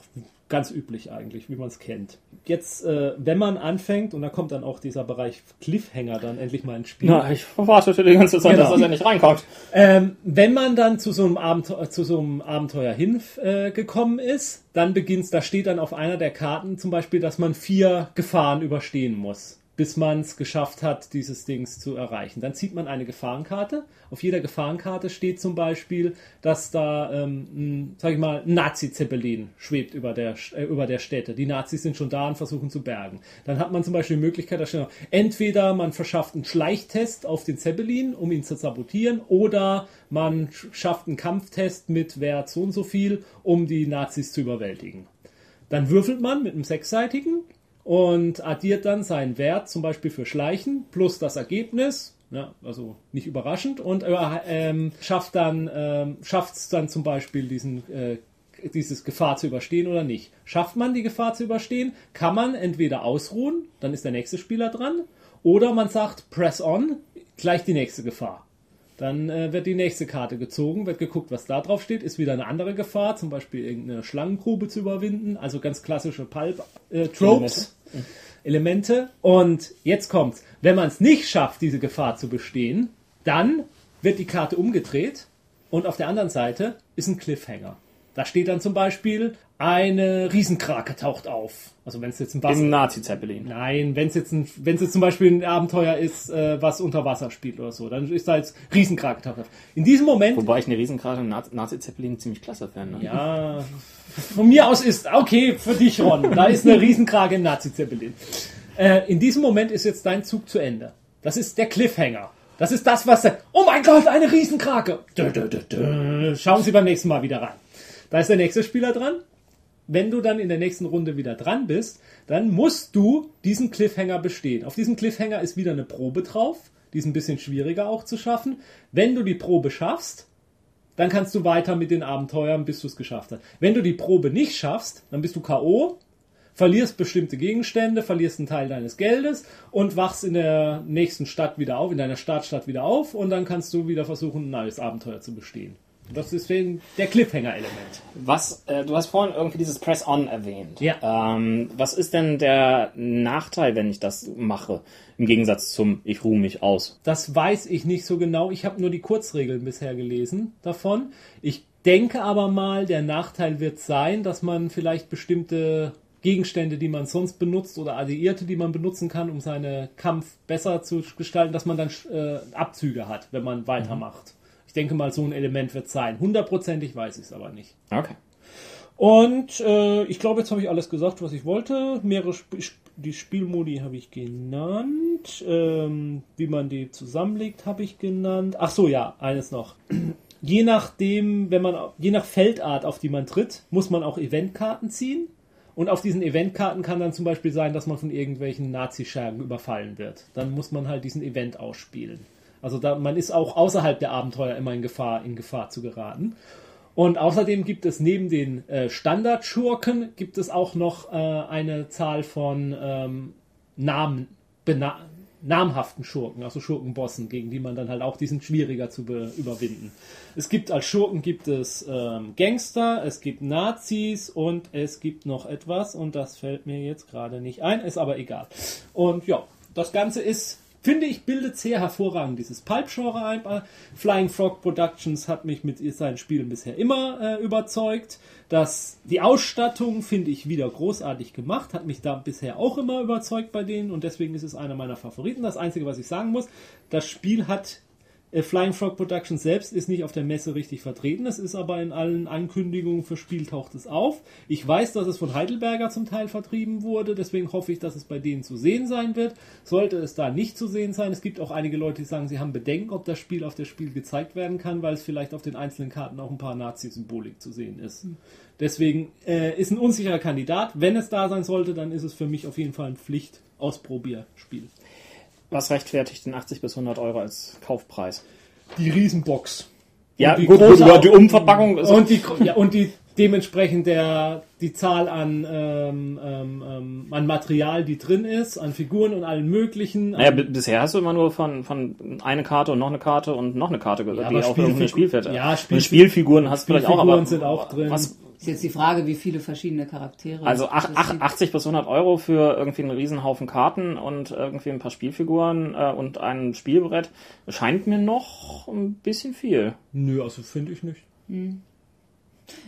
ganz üblich eigentlich, wie man es kennt. Jetzt, äh, wenn man anfängt, und da kommt dann auch dieser Bereich Cliffhanger dann endlich mal ins Spiel. Na, ich wartete die ganze Zeit, genau. dass das ja nicht reinkommt. Ähm, wenn man dann zu so einem Abenteuer, zu so einem Abenteuer hingekommen äh, ist, dann beginnt, da steht dann auf einer der Karten zum Beispiel, dass man vier Gefahren überstehen muss bis man es geschafft hat, dieses Dings zu erreichen. Dann zieht man eine Gefahrenkarte. Auf jeder Gefahrenkarte steht zum Beispiel, dass da, ähm, ein, ich mal, Nazi-Zeppelin schwebt über der, äh, über der Städte. Die Nazis sind schon da und versuchen zu bergen. Dann hat man zum Beispiel die Möglichkeit, da entweder man verschafft einen Schleichtest auf den Zeppelin, um ihn zu sabotieren, oder man schafft einen Kampftest mit Wert so und so viel, um die Nazis zu überwältigen. Dann würfelt man mit einem sechsseitigen und addiert dann seinen Wert zum Beispiel für Schleichen plus das Ergebnis, ja, also nicht überraschend, und äh, ähm, schafft dann ähm, schafft es dann zum Beispiel diesen äh, dieses Gefahr zu überstehen oder nicht. Schafft man die Gefahr zu überstehen, kann man entweder ausruhen, dann ist der nächste Spieler dran, oder man sagt Press on, gleich die nächste Gefahr. Dann äh, wird die nächste Karte gezogen, wird geguckt, was da drauf steht, ist wieder eine andere Gefahr, zum Beispiel irgendeine Schlangengrube zu überwinden, also ganz klassische Pulp-Tropes. Äh, Elemente. Und jetzt kommt's. Wenn man es nicht schafft, diese Gefahr zu bestehen, dann wird die Karte umgedreht und auf der anderen Seite ist ein Cliffhanger. Da steht dann zum Beispiel, eine Riesenkrake taucht auf. Also wenn es jetzt ein Wasser... Im Nazi-Zeppelin. Nein, wenn es jetzt, ein, wenn's jetzt zum Beispiel ein Abenteuer ist, äh, was unter Wasser spielt oder so, dann ist da jetzt Riesenkrake taucht auf. In diesem Moment... Wobei ich eine Riesenkrake im Nazi-Zeppelin ziemlich klasse fände. Ne? Ja, von mir aus ist... Okay, für dich, Ron. Da ist eine Riesenkrake im Nazi-Zeppelin. Äh, in diesem Moment ist jetzt dein Zug zu Ende. Das ist der Cliffhanger. Das ist das, was... Oh mein Gott, eine Riesenkrake! Schauen Sie beim nächsten Mal wieder rein. Da ist der nächste Spieler dran wenn du dann in der nächsten Runde wieder dran bist, dann musst du diesen Cliffhanger bestehen. Auf diesem Cliffhanger ist wieder eine Probe drauf. Die ist ein bisschen schwieriger auch zu schaffen. Wenn du die Probe schaffst, dann kannst du weiter mit den Abenteuern, bis du es geschafft hast. Wenn du die Probe nicht schaffst, dann bist du K.O., verlierst bestimmte Gegenstände, verlierst einen Teil deines Geldes und wachst in der nächsten Stadt wieder auf, in deiner Startstadt wieder auf und dann kannst du wieder versuchen, ein neues Abenteuer zu bestehen. Das ist der Cliffhanger-Element. Was, äh, du hast vorhin irgendwie dieses Press-On erwähnt. Ja. Ähm, was ist denn der Nachteil, wenn ich das mache? Im Gegensatz zum Ich ruhe mich aus. Das weiß ich nicht so genau. Ich habe nur die Kurzregeln bisher gelesen davon. Ich denke aber mal, der Nachteil wird sein, dass man vielleicht bestimmte Gegenstände, die man sonst benutzt oder Alliierte, die man benutzen kann, um seinen Kampf besser zu gestalten, dass man dann äh, Abzüge hat, wenn man weitermacht. Ich denke mal, so ein Element wird sein. Hundertprozentig weiß ich es aber nicht. Okay. Und äh, ich glaube, jetzt habe ich alles gesagt, was ich wollte. Mehrere Sp die Spielmodi habe ich genannt. Ähm, wie man die zusammenlegt, habe ich genannt. Ach so, ja, eines noch. je nachdem, wenn man je nach Feldart, auf die man tritt, muss man auch Eventkarten ziehen. Und auf diesen Eventkarten kann dann zum Beispiel sein, dass man von irgendwelchen Nazischergen überfallen wird. Dann muss man halt diesen Event ausspielen. Also da, man ist auch außerhalb der Abenteuer immer in Gefahr, in Gefahr zu geraten. Und außerdem gibt es neben den äh, Standardschurken gibt es auch noch äh, eine Zahl von ähm, Namen, namhaften Schurken, also Schurkenbossen, gegen die man dann halt auch, die sind schwieriger zu überwinden. Es gibt als Schurken gibt es ähm, Gangster, es gibt Nazis und es gibt noch etwas und das fällt mir jetzt gerade nicht ein, ist aber egal. Und ja, das Ganze ist finde ich, bildet sehr hervorragend dieses Pulp-Genre ein. Flying Frog Productions hat mich mit seinen Spielen bisher immer äh, überzeugt. Das, die Ausstattung finde ich wieder großartig gemacht, hat mich da bisher auch immer überzeugt bei denen und deswegen ist es einer meiner Favoriten. Das Einzige, was ich sagen muss, das Spiel hat äh, Flying Frog Productions selbst ist nicht auf der Messe richtig vertreten. Es ist aber in allen Ankündigungen für Spiel taucht es auf. Ich weiß, dass es von Heidelberger zum Teil vertrieben wurde, deswegen hoffe ich, dass es bei denen zu sehen sein wird. Sollte es da nicht zu sehen sein, es gibt auch einige Leute, die sagen, sie haben Bedenken, ob das Spiel auf der Spiel gezeigt werden kann, weil es vielleicht auf den einzelnen Karten auch ein paar Nazi-Symbolik zu sehen ist. Deswegen äh, ist ein unsicherer Kandidat. Wenn es da sein sollte, dann ist es für mich auf jeden Fall ein Pflicht-Ausprobierspiel. Was rechtfertigt den 80 bis 100 Euro als Kaufpreis? Die Riesenbox. Ja, die gut, große über die Umverpackung. ist- Und die, ja, und die dementsprechend der, die Zahl an, ähm, ähm, ähm, an Material, die drin ist, an Figuren und allen möglichen. Naja, bisher hast du immer nur von, von eine Karte und noch eine Karte und noch eine Karte gehört, aber die auf Spielfigur- irgendein Spielfeld Ja, Und Spielfi- Spielfiguren hast du vielleicht auch, aber sind auch drin. Was, Ist jetzt die Frage, wie viele verschiedene Charaktere. also ach, ach, gibt. 80 bis 100 Euro für irgendwie einen Riesenhaufen Karten und irgendwie ein paar Spielfiguren äh, und ein Spielbrett scheint mir noch ein bisschen viel. Nö, also finde ich nicht.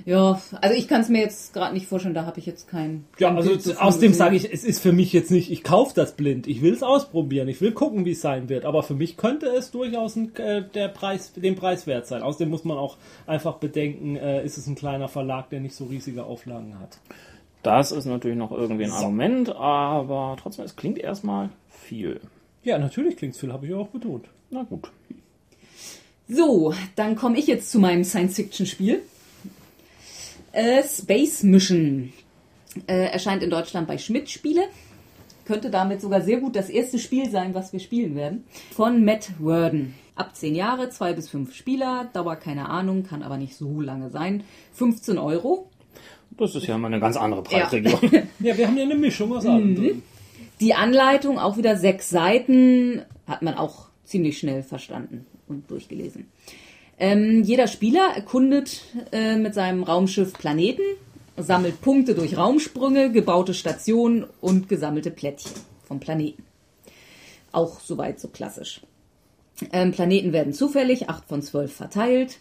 Ja, also ich kann es mir jetzt gerade nicht vorstellen, da habe ich jetzt kein. Ja, kein also Bild davon außerdem sage ich, es ist für mich jetzt nicht, ich kaufe das blind, ich will es ausprobieren, ich will gucken, wie es sein wird, aber für mich könnte es durchaus ein, äh, der Preis, den Preis wert sein. Außerdem muss man auch einfach bedenken, äh, ist es ein kleiner Verlag, der nicht so riesige Auflagen hat. Das ist natürlich noch irgendwie ein. Argument, aber trotzdem, es klingt erstmal viel. Ja, natürlich klingt viel, habe ich auch betont. Na gut. So, dann komme ich jetzt zu meinem Science-Fiction-Spiel. Äh, Space Mission äh, erscheint in Deutschland bei Schmidt Spiele. Könnte damit sogar sehr gut das erste Spiel sein, was wir spielen werden. Von Matt Worden. Ab 10 Jahre, 2 bis 5 Spieler, Dauer keine Ahnung, kann aber nicht so lange sein. 15 Euro. Das ist ja mal eine ganz andere Preisregion. Ja, wir haben ja eine Mischung aus allem drin. Die Anleitung, auch wieder sechs Seiten, hat man auch ziemlich schnell verstanden und durchgelesen. Ähm, jeder Spieler erkundet äh, mit seinem Raumschiff Planeten, sammelt Punkte durch Raumsprünge, gebaute Stationen und gesammelte Plättchen vom Planeten. Auch soweit so klassisch. Ähm, Planeten werden zufällig, 8 von 12 verteilt.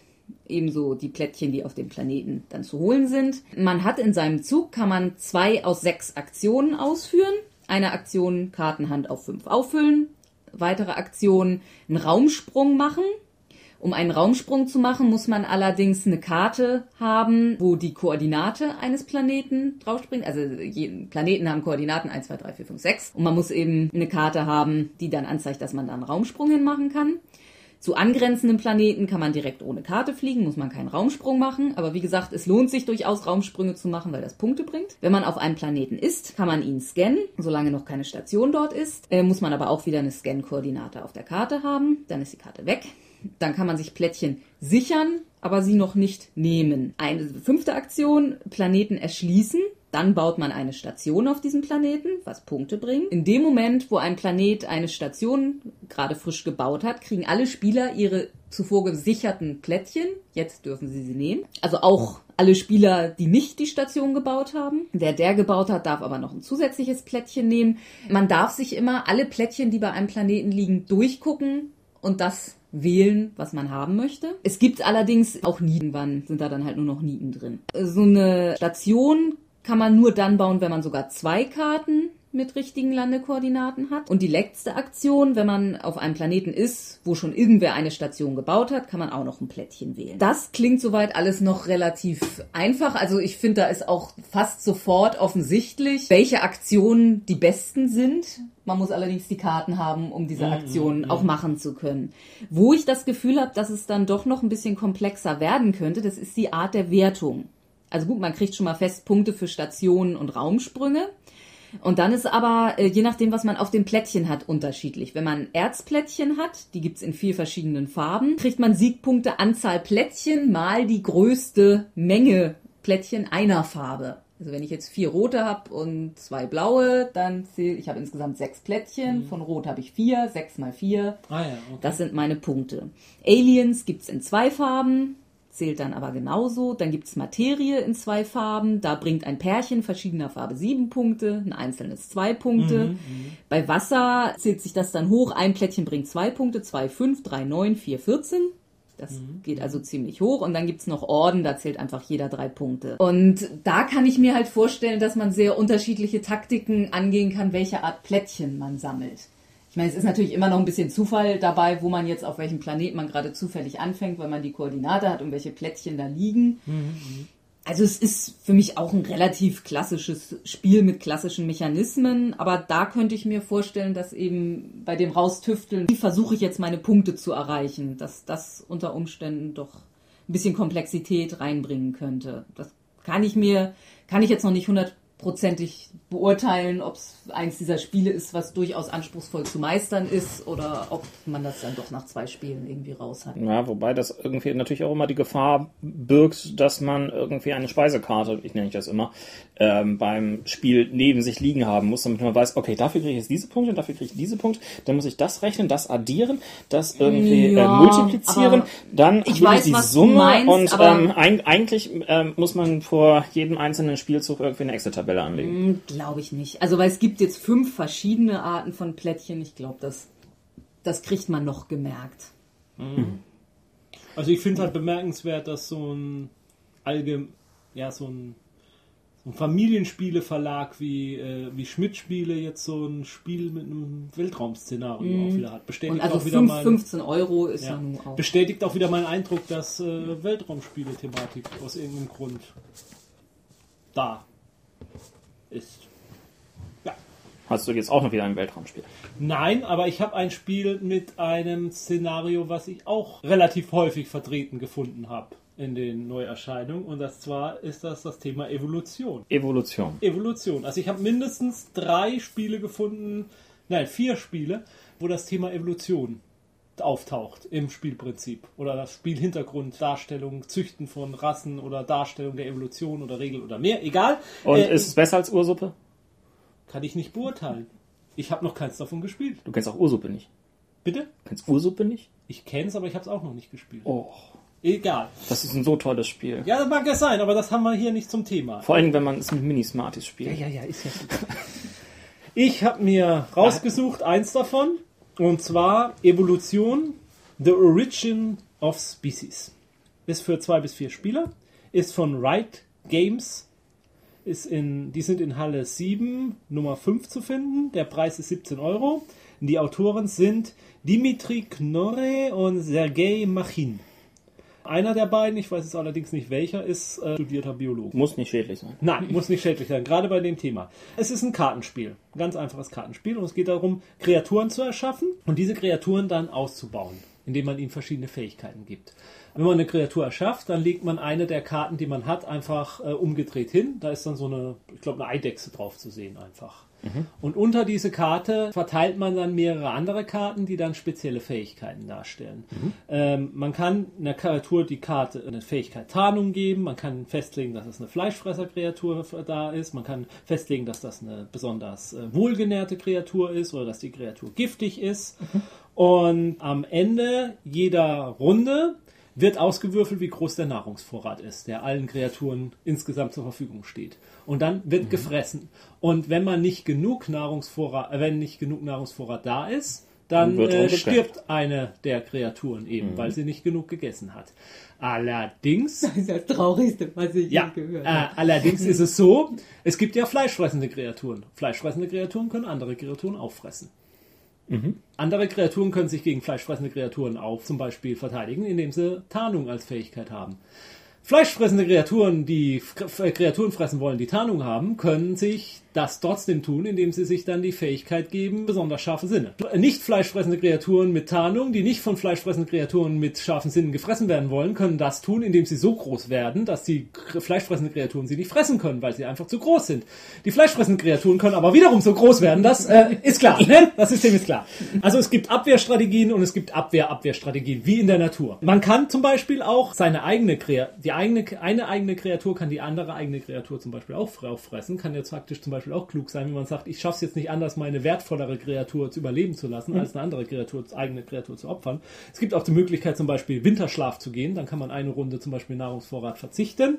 Ebenso die Plättchen, die auf dem Planeten dann zu holen sind. Man hat in seinem Zug, kann man zwei aus sechs Aktionen ausführen. Eine Aktion Kartenhand auf 5 auffüllen. Weitere Aktion einen Raumsprung machen. Um einen Raumsprung zu machen, muss man allerdings eine Karte haben, wo die Koordinate eines Planeten draufspringt. Also jeden Planeten haben Koordinaten 1, 2, 3, 4, 5, 6. Und man muss eben eine Karte haben, die dann anzeigt, dass man da einen Raumsprung hinmachen kann. Zu angrenzenden Planeten kann man direkt ohne Karte fliegen, muss man keinen Raumsprung machen. Aber wie gesagt, es lohnt sich durchaus Raumsprünge zu machen, weil das Punkte bringt. Wenn man auf einem Planeten ist, kann man ihn scannen, solange noch keine Station dort ist. Äh, muss man aber auch wieder eine Scan-Koordinate auf der Karte haben. Dann ist die Karte weg. Dann kann man sich Plättchen sichern, aber sie noch nicht nehmen. Eine fünfte Aktion, Planeten erschließen. Dann baut man eine Station auf diesem Planeten, was Punkte bringt. In dem Moment, wo ein Planet eine Station gerade frisch gebaut hat, kriegen alle Spieler ihre zuvor gesicherten Plättchen. Jetzt dürfen sie sie nehmen. Also auch alle Spieler, die nicht die Station gebaut haben. Der, der gebaut hat, darf aber noch ein zusätzliches Plättchen nehmen. Man darf sich immer alle Plättchen, die bei einem Planeten liegen, durchgucken und das wählen, was man haben möchte. Es gibt allerdings auch Nieten, wann sind da dann halt nur noch Nieten drin. So eine Station kann man nur dann bauen, wenn man sogar zwei Karten mit richtigen Landekoordinaten hat. Und die letzte Aktion, wenn man auf einem Planeten ist, wo schon irgendwer eine Station gebaut hat, kann man auch noch ein Plättchen wählen. Das klingt soweit alles noch relativ einfach. Also ich finde, da ist auch fast sofort offensichtlich, welche Aktionen die besten sind. Man muss allerdings die Karten haben, um diese Aktionen auch machen zu können. Wo ich das Gefühl habe, dass es dann doch noch ein bisschen komplexer werden könnte, das ist die Art der Wertung. Also gut, man kriegt schon mal fest Punkte für Stationen und Raumsprünge. Und dann ist aber, äh, je nachdem, was man auf dem Plättchen hat, unterschiedlich. Wenn man Erzplättchen hat, die gibt's in vier verschiedenen Farben, kriegt man Siegpunkte Anzahl Plättchen mal die größte Menge Plättchen einer Farbe. Also wenn ich jetzt vier rote habe und zwei blaue, dann zähle ich habe insgesamt sechs Plättchen. Von rot habe ich vier, sechs mal vier. Ah ja, okay. Das sind meine Punkte. Aliens gibt's in zwei Farben, zählt dann aber genauso. Dann gibt's Materie in zwei Farben. Da bringt ein Pärchen verschiedener Farbe sieben Punkte, ein einzelnes zwei Punkte. Bei Wasser zählt sich das dann hoch. Ein Plättchen bringt zwei Punkte, zwei fünf, drei neun, vier vierzehn. Das geht also ziemlich hoch. Und dann gibt's noch Orden, da zählt einfach jeder drei Punkte. Und da kann ich mir halt vorstellen, dass man sehr unterschiedliche Taktiken angehen kann, welche Art Plättchen man sammelt. Ich meine, es ist natürlich immer noch ein bisschen Zufall dabei, wo man jetzt auf welchem Planet man gerade zufällig anfängt, weil man die Koordinate hat und welche Plättchen da liegen. Also es ist für mich auch ein relativ klassisches Spiel mit klassischen Mechanismen, aber da könnte ich mir vorstellen, dass eben bei dem Raustüfteln, wie versuche ich jetzt meine Punkte zu erreichen, dass das unter Umständen doch ein bisschen Komplexität reinbringen könnte. Das kann ich mir, kann ich jetzt noch nicht hundertprozentig beurteilen, ob es eins dieser Spiele ist, was durchaus anspruchsvoll zu meistern ist oder ob man das dann doch nach zwei Spielen irgendwie raus hat. Ja, wobei das irgendwie natürlich auch immer die Gefahr birgt, dass man irgendwie eine Speisekarte, ich nenne ich das immer, ähm, beim Spiel neben sich liegen haben muss, damit man weiß, okay, dafür kriege ich jetzt diese Punkte, dafür kriege ich diese Punkte, dann muss ich das rechnen, das addieren, das irgendwie Ja, äh, multiplizieren, dann ich weiß, die Summe meinst, und ähm, eig eigentlich ähm, muss man vor jedem einzelnen Spielzug irgendwie eine Excel-Tabelle anlegen. Glaube ich nicht. Also weil es gibt jetzt fünf verschiedene Arten von Plättchen. Ich glaube, das, das kriegt man noch gemerkt. Also ich finde halt bemerkenswert, dass so ein allgem ja so ein, so ein Familienspieleverlag wie äh, wie Schmidt Spiele jetzt so ein Spiel mit einem Weltraum-Szenario auch wieder hat. Bestätigt Mhm. Und also auch wieder fünf, mein, 15 Euro ist ja, ja, nun auch. bestätigt auch wieder meinen Eindruck, dass äh, Weltraumspiele-Thematik aus irgendeinem Grund da ist. Hast du jetzt auch noch wieder ein Weltraumspiel? Nein, aber ich habe ein Spiel mit einem Szenario, was ich auch relativ häufig vertreten gefunden habe in den Neuerscheinungen. Und das zwar ist das das Thema Evolution. Evolution. Evolution. Also ich habe mindestens drei Spiele gefunden, nein, vier Spiele, wo das Thema Evolution auftaucht im Spielprinzip. Oder das Spielhintergrund, Darstellung, Züchten von Rassen oder Darstellung der Evolution oder Regel oder mehr. Egal. Und Äh, ist es besser als Ursuppe? Kann ich nicht beurteilen. Ich habe noch keins davon gespielt. Du kennst auch Ursuppe nicht. Bitte? Du kennst Ursuppe nicht? Ich kenne es, aber ich habe es auch noch nicht gespielt. Oh, Egal. das ist ein so tolles Spiel. Ja, das mag ja sein, aber das haben wir hier nicht zum Thema. Vor allem, wenn man es mit Mini-Smarties spielt. ja, ist ja gut. Ich habe mir rausgesucht eins davon, und zwar Evolution, The Origin of Species. Ist für zwei bis vier Spieler, ist von Wright Games, ist in, die sind in Halle 7, Nummer 5 zu finden. Der Preis ist 17 Euro. Die Autoren sind Dimitri Knorre und Sergei Machin. Einer der beiden, ich weiß jetzt allerdings nicht welcher, ist äh, studierter Biologe. Muss nicht schädlich sein. Nein, muss nicht schädlich sein, gerade bei dem Thema. Es ist ein Kartenspiel, ein ganz einfaches Kartenspiel und es geht darum, Kreaturen zu erschaffen und diese Kreaturen dann auszubauen. indem man ihm verschiedene Fähigkeiten gibt. Wenn man eine Kreatur erschafft, dann legt man eine der Karten, die man hat, einfach äh, umgedreht hin. Da ist dann so eine, ich glaube, eine Eidechse drauf zu sehen einfach. Und unter diese Karte verteilt man dann mehrere andere Karten, die dann spezielle Fähigkeiten darstellen. Ähm, man kann einer Kreatur die Karte eine Fähigkeit Tarnung geben, man kann festlegen, dass es eine Fleischfresserkreatur da ist, man kann festlegen, dass das eine besonders äh, wohlgenährte Kreatur ist oder dass die Kreatur giftig ist. Und am Ende jeder Runde wird ausgewürfelt, wie groß der Nahrungsvorrat ist, der allen Kreaturen insgesamt zur Verfügung steht. Und dann wird gefressen. Und wenn man nicht genug Nahrungsvorrat, äh, wenn nicht genug Nahrungsvorrat da ist, dann äh, stirbt eine der Kreaturen eben, weil sie nicht genug gegessen hat. Allerdings Das ist das Traurigste, was ich ja, je gehört äh, habe. allerdings ist es so, es gibt ja fleischfressende Kreaturen. Fleischfressende Kreaturen können andere Kreaturen auffressen. Andere Kreaturen können sich gegen fleischfressende Kreaturen auch zum Beispiel verteidigen, indem sie Tarnung als Fähigkeit haben. Fleischfressende Kreaturen, die Kreaturen fressen wollen, die Tarnung haben, können sich das trotzdem tun, indem sie sich dann die Fähigkeit geben, besonders scharfe Sinne. Nicht fleischfressende Kreaturen mit Tarnung, die nicht von fleischfressenden Kreaturen mit scharfen Sinnen gefressen werden wollen, können das tun, indem sie so groß werden, dass die fleischfressenden Kreaturen sie nicht fressen können, weil sie einfach zu groß sind. Die fleischfressenden Kreaturen können aber wiederum so groß werden, das äh, ist klar, ne? Das System ist klar. Also es gibt Abwehrstrategien und es gibt Abwehr-Abwehrstrategien, wie in der Natur. Man kann zum Beispiel auch seine eigene Kreatur, die eigene, eine eigene Kreatur kann die andere eigene Kreatur zum Beispiel auch auffressen, kann jetzt faktisch zum Beispiel auch klug sein, wenn man sagt, ich schaffe es jetzt nicht anders, meine wertvollere Kreatur zu überleben zu lassen, als eine andere Kreatur, eigene Kreatur zu opfern. Es gibt auch die Möglichkeit, zum Beispiel Winterschlaf zu gehen, dann kann man eine Runde zum Beispiel Nahrungsvorrat verzichten.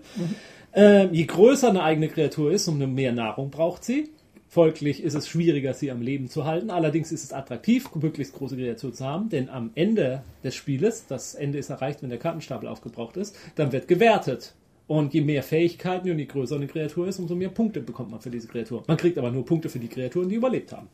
Ähm, je größer eine eigene Kreatur ist, umso mehr Nahrung braucht sie. Folglich ist es schwieriger, sie am Leben zu halten. Allerdings ist es attraktiv, möglichst große Kreaturen zu haben, denn am Ende des Spieles, das Ende ist erreicht, wenn der Kartenstapel aufgebraucht ist, dann wird gewertet. Und je mehr Fähigkeiten und je größer eine Kreatur ist, umso mehr Punkte bekommt man für diese Kreatur. Man kriegt aber nur Punkte für die Kreaturen, die überlebt haben.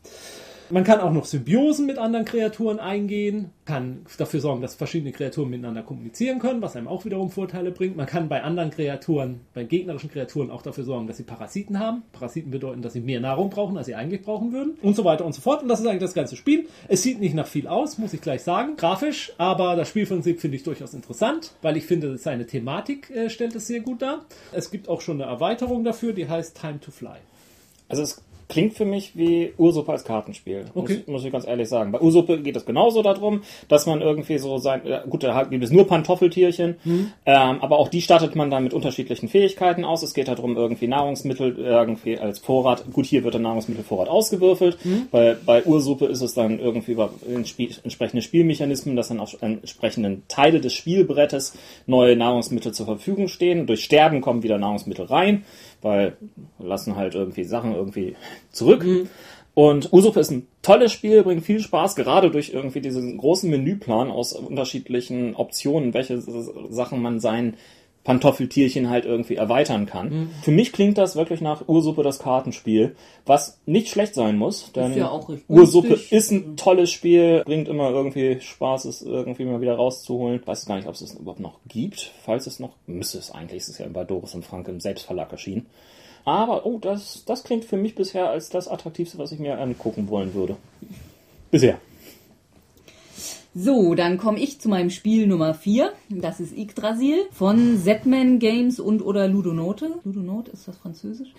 Man kann auch noch Symbiosen mit anderen Kreaturen eingehen, kann dafür sorgen, dass verschiedene Kreaturen miteinander kommunizieren können, was einem auch wiederum Vorteile bringt. Man kann bei anderen Kreaturen, bei gegnerischen Kreaturen auch dafür sorgen, dass sie Parasiten haben. Parasiten bedeuten, dass sie mehr Nahrung brauchen, als sie eigentlich brauchen würden und so weiter und so fort. Und das ist eigentlich das ganze Spiel. Es sieht nicht nach viel aus, muss ich gleich sagen, grafisch, aber das Spielprinzip finde ich durchaus interessant, weil ich finde, seine Thematik äh, stellt es sehr gut dar. Es gibt auch schon eine Erweiterung dafür, die heißt Time to Fly. Also es klingt für mich wie Ursuppe als Kartenspiel. Okay. Muss, muss ich ganz ehrlich sagen. Bei Ursuppe geht es genauso darum, dass man irgendwie so sein, gut, da gibt es nur Pantoffeltierchen, ähm, aber auch die startet man dann mit unterschiedlichen Fähigkeiten aus. Es geht darum, irgendwie Nahrungsmittel irgendwie als Vorrat, gut, hier wird der Nahrungsmittelvorrat ausgewürfelt. Bei, bei Ursuppe ist es dann irgendwie über entsprechende Spielmechanismen, dass dann auf entsprechenden Teile des Spielbrettes neue Nahrungsmittel zur Verfügung stehen. Durch Sterben kommen wieder Nahrungsmittel rein, weil lassen halt irgendwie Sachen irgendwie zurück. Und Usuppe ist ein tolles Spiel, bringt viel Spaß, gerade durch irgendwie diesen großen Menüplan aus unterschiedlichen Optionen, welche Sachen man sein Pantoffeltierchen halt irgendwie erweitern kann. Für mich klingt das wirklich nach Ursuppe das Kartenspiel, was nicht schlecht sein muss, denn ja auch recht Ursuppe ist ein tolles Spiel, bringt immer irgendwie Spaß, es irgendwie mal wieder rauszuholen. Weiß gar nicht, ob es es überhaupt noch gibt. Falls es noch, müsste es eigentlich, es ist ja bei Doris und Frank im Selbstverlag erschienen. Aber, oh, das, das klingt für mich bisher als das Attraktivste, was ich mir angucken wollen würde. Bisher. So, dann komme ich zu meinem Spiel Nummer 4. Das ist Yggdrasil von Zetman Games und oder Ludonote. Ludonote ist das französisch.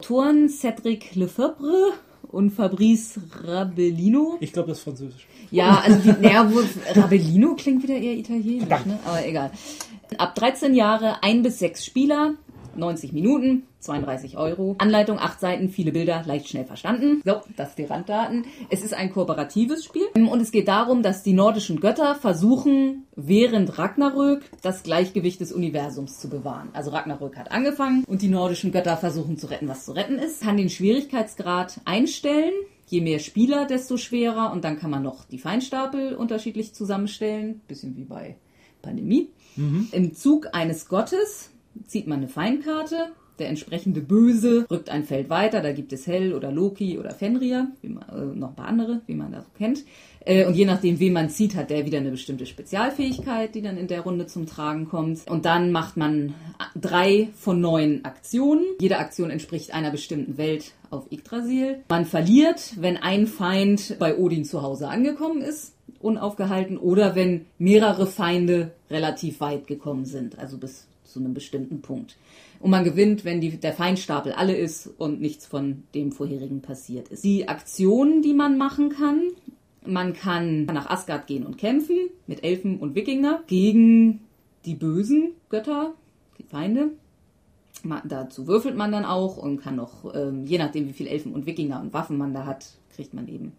Toren Cedric Lefebvre und Fabrice Rabellino. Ich glaube, das ist französisch. Ja, also die, naja, wo, Rabellino klingt wieder eher italienisch, ne? aber egal. Ab 13 Jahre, ein bis sechs Spieler, 90 Minuten, 32 Euro. Anleitung, 8 Seiten, viele Bilder, leicht schnell verstanden. So, das die Randdaten. Es ist ein kooperatives Spiel und es geht darum, dass die nordischen Götter versuchen, während Ragnarök das Gleichgewicht des Universums zu bewahren. Also Ragnarök hat angefangen und die nordischen Götter versuchen zu retten, was zu retten ist. Kann den Schwierigkeitsgrad einstellen. Je mehr Spieler, desto schwerer. Und dann kann man noch die Feinstapel unterschiedlich zusammenstellen. Bisschen wie bei Pandemie. Im Zug eines Gottes zieht man eine Feinkarte. Der entsprechende Böse rückt ein Feld weiter. Da gibt es Hell oder Loki oder Fenrir, man, äh, noch ein paar andere, wie man das so kennt. Äh, und je nachdem, wen man zieht, hat der wieder eine bestimmte Spezialfähigkeit, die dann in der Runde zum Tragen kommt. Und dann macht man drei von neun Aktionen. Jede Aktion entspricht einer bestimmten Welt auf Yggdrasil. Man verliert, wenn ein Feind bei Odin zu Hause angekommen ist. unaufgehalten oder wenn mehrere Feinde relativ weit gekommen sind, also bis zu einem bestimmten Punkt. Und man gewinnt, wenn die, der Feindstapel alle ist und nichts von dem vorherigen passiert ist. Die Aktionen, die man machen kann, man kann nach Asgard gehen und kämpfen mit Elfen und Wikinger gegen die bösen Götter, die Feinde. Ma- Dazu würfelt man dann auch und kann noch, ähm, je nachdem wie viel Elfen und Wikinger und Waffen man da hat, kriegt man eben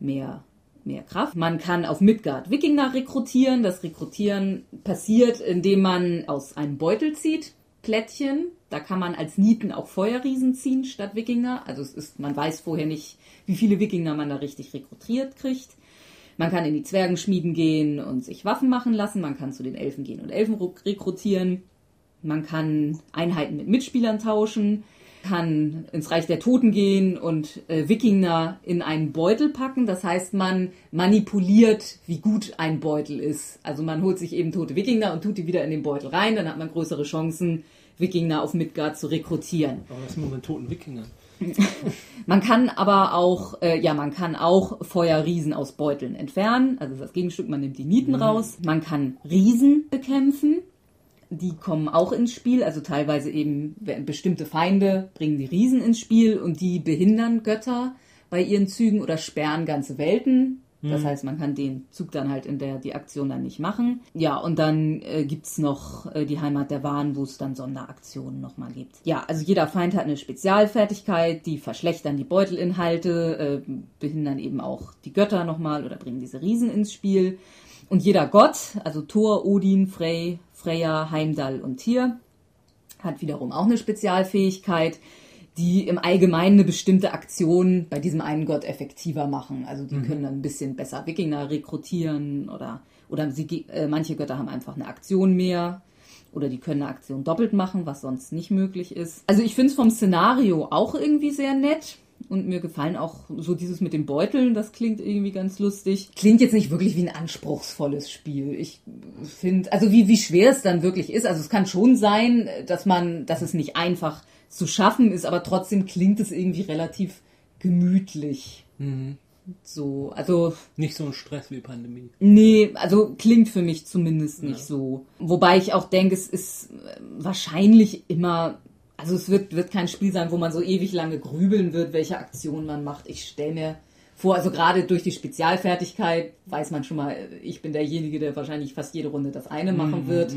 mehr, mehr Kraft. Man kann auf Midgard Wikinger rekrutieren. Das Rekrutieren passiert, indem man aus einem Beutel zieht, Plättchen. Da kann man als Nieten auch Feuerriesen ziehen statt Wikinger. Also es ist, man weiß vorher nicht, wie viele Wikinger man da richtig rekrutiert kriegt. Man kann in die Zwergenschmieden gehen und sich Waffen machen lassen. Man kann zu den Elfen gehen und Elfen ru- rekrutieren. Man kann Einheiten mit Mitspielern tauschen, kann ins Reich der Toten gehen und äh, Wikinger in einen Beutel packen. Das heißt, man manipuliert, wie gut ein Beutel ist. Also man holt sich eben tote Wikinger und tut die wieder in den Beutel rein. Dann hat man größere Chancen, Wikinger auf Midgard zu rekrutieren. Aber das sind mit toten Wikinger. Man kann aber auch, äh, ja, man kann auch Feuerriesen aus Beuteln entfernen. Also das Gegenstück, man nimmt die Nieten raus. Man kann Riesen bekämpfen. Die kommen auch ins Spiel. Also teilweise eben bestimmte Feinde bringen die Riesen ins Spiel und die behindern Götter bei ihren Zügen oder sperren ganze Welten. Das heißt, man kann den Zug dann halt in der die Aktion dann nicht machen. Ja, und dann äh, gibt's noch äh, die Heimat der Waren, wo es dann Sonderaktionen nochmal gibt. Ja, also jeder Feind hat eine Spezialfertigkeit, die verschlechtern die Beutelinhalte, äh, behindern eben auch die Götter nochmal oder bringen diese Riesen ins Spiel. Und jeder Gott, also Thor, Odin, Frey, Freya, Heimdall und Tyr, hat wiederum auch eine Spezialfähigkeit, die im Allgemeinen eine bestimmte Aktion bei diesem einen Gott effektiver machen. Also die können dann ein bisschen besser Wikinger rekrutieren oder, oder sie, äh, manche Götter haben einfach eine Aktion mehr oder die können eine Aktion doppelt machen, was sonst nicht möglich ist. Also ich finde es vom Szenario auch irgendwie sehr nett. Und mir gefallen auch so dieses mit den Beuteln, das klingt irgendwie ganz lustig. Klingt jetzt nicht wirklich wie ein anspruchsvolles Spiel. Ich finde, also wie, wie schwer es dann wirklich ist. Also es kann schon sein, dass man, dass es nicht einfach zu schaffen ist, aber trotzdem klingt es irgendwie relativ gemütlich. So, also Nicht so ein Stress wie Pandemie. Nee, also klingt für mich zumindest nicht so. Wobei ich auch denke, es ist wahrscheinlich immer, also es wird, wird kein Spiel sein, wo man so ewig lange grübeln wird, welche Aktion man macht. Ich stelle mir vor, also gerade durch die Spezialfertigkeit weiß man schon mal, ich bin derjenige, der wahrscheinlich fast jede Runde das eine machen wird.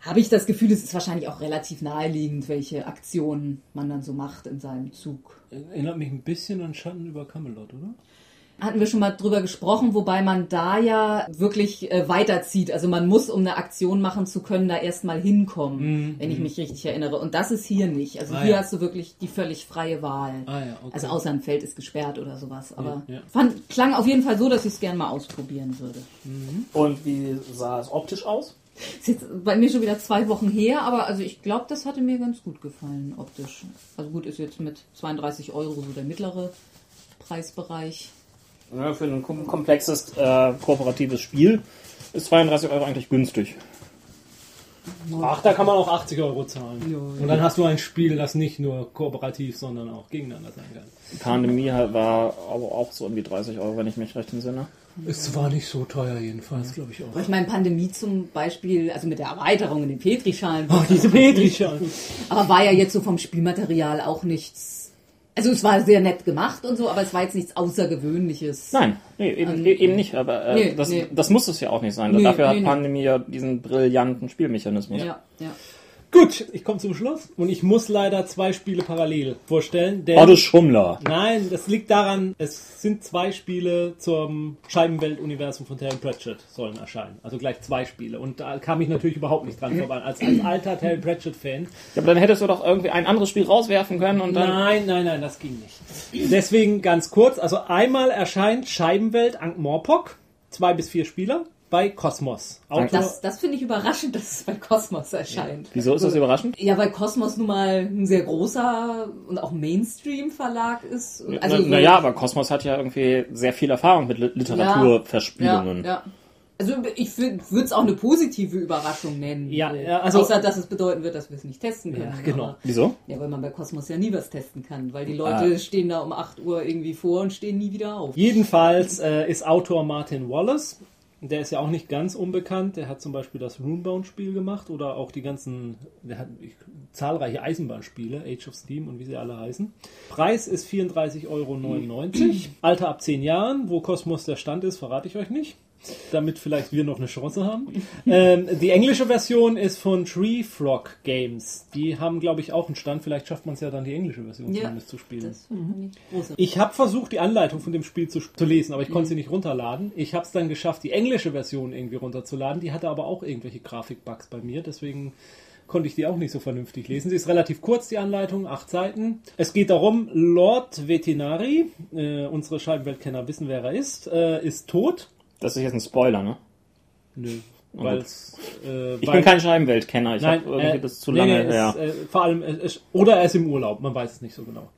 Habe ich das Gefühl, es ist wahrscheinlich auch relativ naheliegend, welche Aktionen man dann so macht in seinem Zug. Erinnert mich ein bisschen an Schatten über Camelot, oder? Hatten wir schon mal drüber gesprochen, wobei man da ja wirklich äh, weiterzieht. Also man muss, um eine Aktion machen zu können, da erstmal hinkommen, wenn ich mich richtig erinnere. Und das ist hier nicht. Also Mhm, Ah, hier ja. hast du wirklich die völlig freie Wahl. Ah ja, okay. Also außer ein Feld ist gesperrt oder sowas. Aber Ja, ja. Fand, klang auf jeden Fall so, dass ich es gerne mal ausprobieren würde. Und wie sah es optisch aus? Ist jetzt bei mir schon wieder zwei Wochen her, aber also ich glaube, das hatte mir ganz gut gefallen optisch. Also gut, ist jetzt mit 32 Euro so der mittlere Preisbereich. Ja, für ein kom komplexes äh, kooperatives Spiel ist 32 Euro eigentlich günstig. Ach, da kann man auch 80 Euro zahlen. Und dann hast du ein Spiel, das nicht nur kooperativ, sondern auch gegeneinander sein kann. Die Pandemie war aber auch so um die 30 Euro, wenn ich mich recht entsinne. Es war nicht so teuer jedenfalls, glaube ich auch. Ich meine, Pandemie zum Beispiel, also mit der Erweiterung in den Petrischalen, Ach, diese Petrischalen. aber war ja jetzt so vom Spielmaterial auch nichts. Also es war sehr nett gemacht und so, aber es war jetzt nichts Außergewöhnliches. Nein, nee, eben, eben nicht, aber äh, Nee, das, nee. das muss es ja auch nicht sein. Dafür hat. Pandemie ja diesen brillanten Spielmechanismus. Ja, ja. Gut, ich komme zum Schluss und ich muss leider zwei Spiele parallel vorstellen. Denn Oh, du Schummler. Nein, das liegt daran, es sind zwei Spiele zum Scheibenwelt-Universum von Terry Pratchett sollen erscheinen. Also gleich zwei Spiele. Und da kam ich natürlich überhaupt nicht dran vorbei. Als, als alter Terry Pratchett-Fan. Ja, aber dann hättest du doch irgendwie ein anderes Spiel rauswerfen können und dann. Nein, nein, nein, das ging nicht. Deswegen ganz kurz. Also einmal erscheint Scheibenwelt Ankh-Morpok. Zwei bis vier Spieler bei Kosmos. Autor, Das, das finde ich überraschend, dass es bei Kosmos erscheint. Wieso ist das überraschend? Ja, weil Kosmos nun mal ein sehr großer und auch Mainstream-Verlag ist. Also Naja, na ja, aber Kosmos hat ja irgendwie sehr viel Erfahrung mit Li- Literaturverspielungen. Ja, ja. Also ich würde es auch eine positive Überraschung nennen. Ja, Äh, ja, also- Außer, dass es bedeuten wird, dass wir es nicht testen können. Ja, genau. Aber, Wieso? ja, weil man bei Cosmos ja nie was testen kann, weil die Leute stehen da um 8 Uhr irgendwie vor und stehen nie wieder auf. Jedenfalls äh, ist Autor Martin Wallace, der ist ja auch nicht ganz unbekannt, der hat zum Beispiel das Runebound-Spiel gemacht oder auch die ganzen, der hat ich, zahlreiche Eisenbahnspiele, Age of Steam und wie sie alle heißen. Preis ist 34,99 Euro. Alter ab 10 Jahren, wo Cosmos der Stand ist, verrate ich euch nicht. Damit vielleicht wir noch eine Chance haben. ähm, die englische Version ist von Tree Frog Games. Die haben, glaube ich, auch einen Stand. Vielleicht schafft man es ja dann, die englische Version Ja, zumindest zu spielen. Fand ich habe versucht, die Anleitung von dem Spiel zu, zu lesen, aber ich konnte sie nicht runterladen. Ich habe es dann geschafft, die englische Version irgendwie runterzuladen. Die hatte aber auch irgendwelche Grafikbugs bei mir, deswegen konnte ich die auch nicht so vernünftig lesen. Sie ist relativ kurz, die Anleitung, acht Seiten. Es geht darum, Lord Vetinari, äh, unsere Scheibenweltkenner wissen, wer er ist, äh, ist tot. Das ist jetzt ein Spoiler, ne? Nö, weil's, äh, Ich weil- bin kein Scheibenweltkenner. Ich habe irgendwie äh, das zu nee, lange. nee, ja. es, äh, vor allem, es, oder er ist im Urlaub, man weiß es nicht so genau.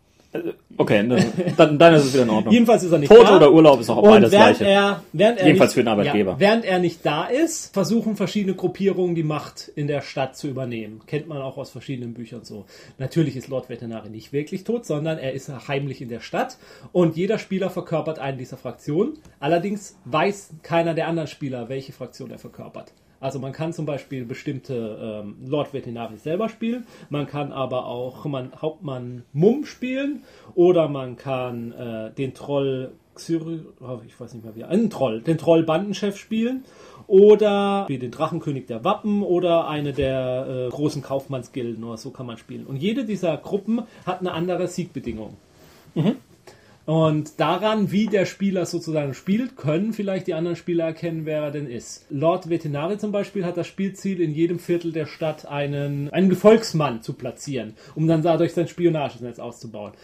Okay, dann, dann, dann ist es wieder in Ordnung. Jedenfalls ist er nicht Tod da. oder Urlaub ist auch beides während gleiche. er, während er Jedenfalls nicht, für den Arbeitgeber. Ja, während er nicht da ist, versuchen verschiedene Gruppierungen die Macht in der Stadt zu übernehmen. Kennt man auch aus verschiedenen Büchern so. Natürlich ist Lord Veterinari nicht wirklich tot, sondern er ist heimlich in der Stadt und jeder Spieler verkörpert einen dieser Fraktionen. Allerdings weiß keiner der anderen Spieler, welche Fraktion er verkörpert. Also man kann zum Beispiel bestimmte ähm, Lord Vetinari selber spielen, man kann aber auch man, Hauptmann Mumm spielen oder man kann äh, den Troll Xyri, oh, ich weiß nicht mehr wie, einen Troll, den Troll Bandenchef spielen oder wie den Drachenkönig der Wappen oder eine der äh, großen Kaufmannsgilden oder so kann man spielen. Und jede dieser Gruppen hat eine andere Siegbedingung. Und daran, wie der Spieler sozusagen spielt, können vielleicht die anderen Spieler erkennen, wer er denn ist. Lord Vetinari zum Beispiel hat das Spielziel, in jedem Viertel der Stadt einen, einen Gefolgsmann zu platzieren, um dann dadurch sein Spionagenetz auszubauen.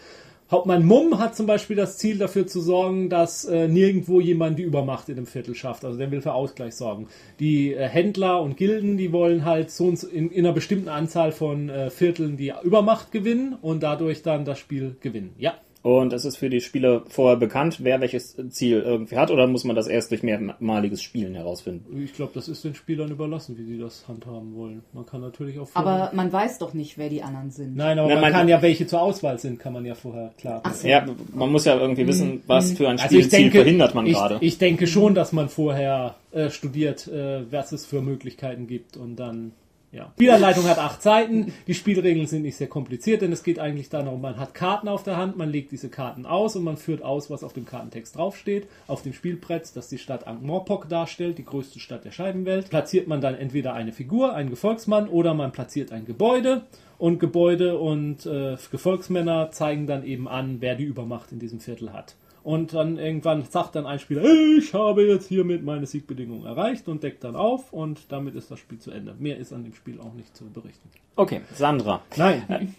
Hauptmann Mumm hat zum Beispiel das Ziel dafür zu sorgen, dass äh, nirgendwo jemand die Übermacht in dem Viertel schafft. Also der will für Ausgleich sorgen. Die äh, Händler und Gilden, die wollen halt so in, in einer bestimmten Anzahl von äh, Vierteln die Übermacht gewinnen und dadurch dann das Spiel gewinnen. Ja. Und es ist für die Spieler vorher bekannt, wer welches Ziel irgendwie hat, oder muss man das erst durch mehrmaliges Spielen herausfinden? Ich glaube, das ist den Spielern überlassen, wie sie das handhaben wollen. Man kann natürlich auch Aber man weiß doch nicht, wer die anderen sind. Nein, aber Na, man, man- kann ja welche zur Auswahl sind, kann man ja vorher klar. Ach so. Ja, man muss ja irgendwie wissen, was für ein Also ich Spielziel denke, verhindert man ich, gerade. ich denke schon, dass man vorher äh, studiert, äh, was es für Möglichkeiten gibt und dann ja. Spielanleitung hat acht Seiten. Die Spielregeln sind nicht sehr kompliziert, denn es geht eigentlich darum, man hat Karten auf der Hand, man legt diese Karten aus und man führt aus, was auf dem Kartentext draufsteht. Auf dem Spielbrett, das die Stadt Ankh-Morpork darstellt, die größte Stadt der Scheibenwelt, platziert man dann entweder eine Figur, einen Gefolgsmann oder man platziert ein Gebäude. Und Gebäude und äh, Gefolgsmänner zeigen dann eben an, wer die Übermacht in diesem Viertel hat. Und dann irgendwann sagt dann ein Spieler, ich habe jetzt hiermit meine Siegbedingungen erreicht und deckt dann auf und damit ist das Spiel zu Ende. Mehr ist an dem Spiel auch nicht zu berichten. Okay, Sandra. Nein.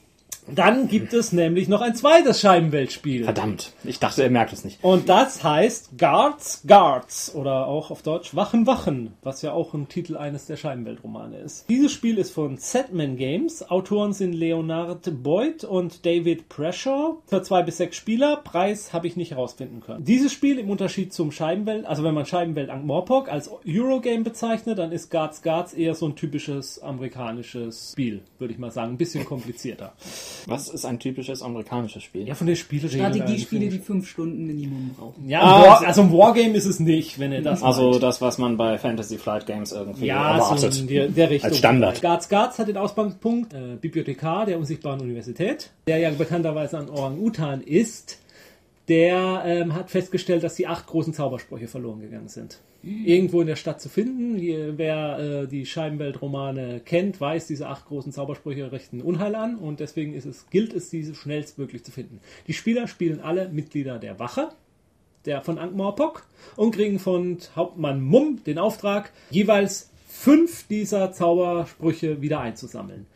Dann gibt es nämlich noch ein zweites Scheibenweltspiel. Verdammt, ich dachte, er merkt es nicht. Und das heißt Guards, Guards oder auch auf Deutsch Wachen, Wachen, was ja auch ein Titel eines der Scheibenweltromane ist. Dieses Spiel ist von Setman Games. Autoren sind Leonard Boyd und David Preshaw. Für zwei bis sechs Spieler. Preis habe ich nicht herausfinden können. Dieses Spiel im Unterschied zum Scheibenwelt, also wenn man Scheibenwelt Ankh-Morpork als Eurogame bezeichnet, dann ist Guards, Guards eher so ein typisches amerikanisches Spiel, würde ich mal sagen. Ein bisschen komplizierter. Was ist ein typisches amerikanisches Spiel? Ja, von den Spielregeln. Strategiespiele, die fünf Stunden Minimum brauchen. Ja, Ah, War, also ein Wargame ist es nicht, wenn ihr das Also meint. das, was man bei Fantasy Flight Games irgendwie ja, erwartet. so in der, der Richtung. Als Standard. Garz Garz hat den Ausgangspunkt äh, Bibliothekar der unsichtbaren Universität, der ja bekannterweise ein Orang-Utan ist. Der ähm, hat festgestellt, dass die acht großen Zaubersprüche verloren gegangen sind. Irgendwo in der Stadt zu finden. Wer äh, die Scheibenweltromane kennt, weiß, diese acht großen Zaubersprüche richten Unheil an und deswegen ist es, gilt es, diese schnellstmöglich zu finden. Die Spieler spielen alle Mitglieder der Wache, der von Ankh-Morpork und kriegen von Hauptmann Mumm den Auftrag, jeweils fünf dieser Zaubersprüche wieder einzusammeln.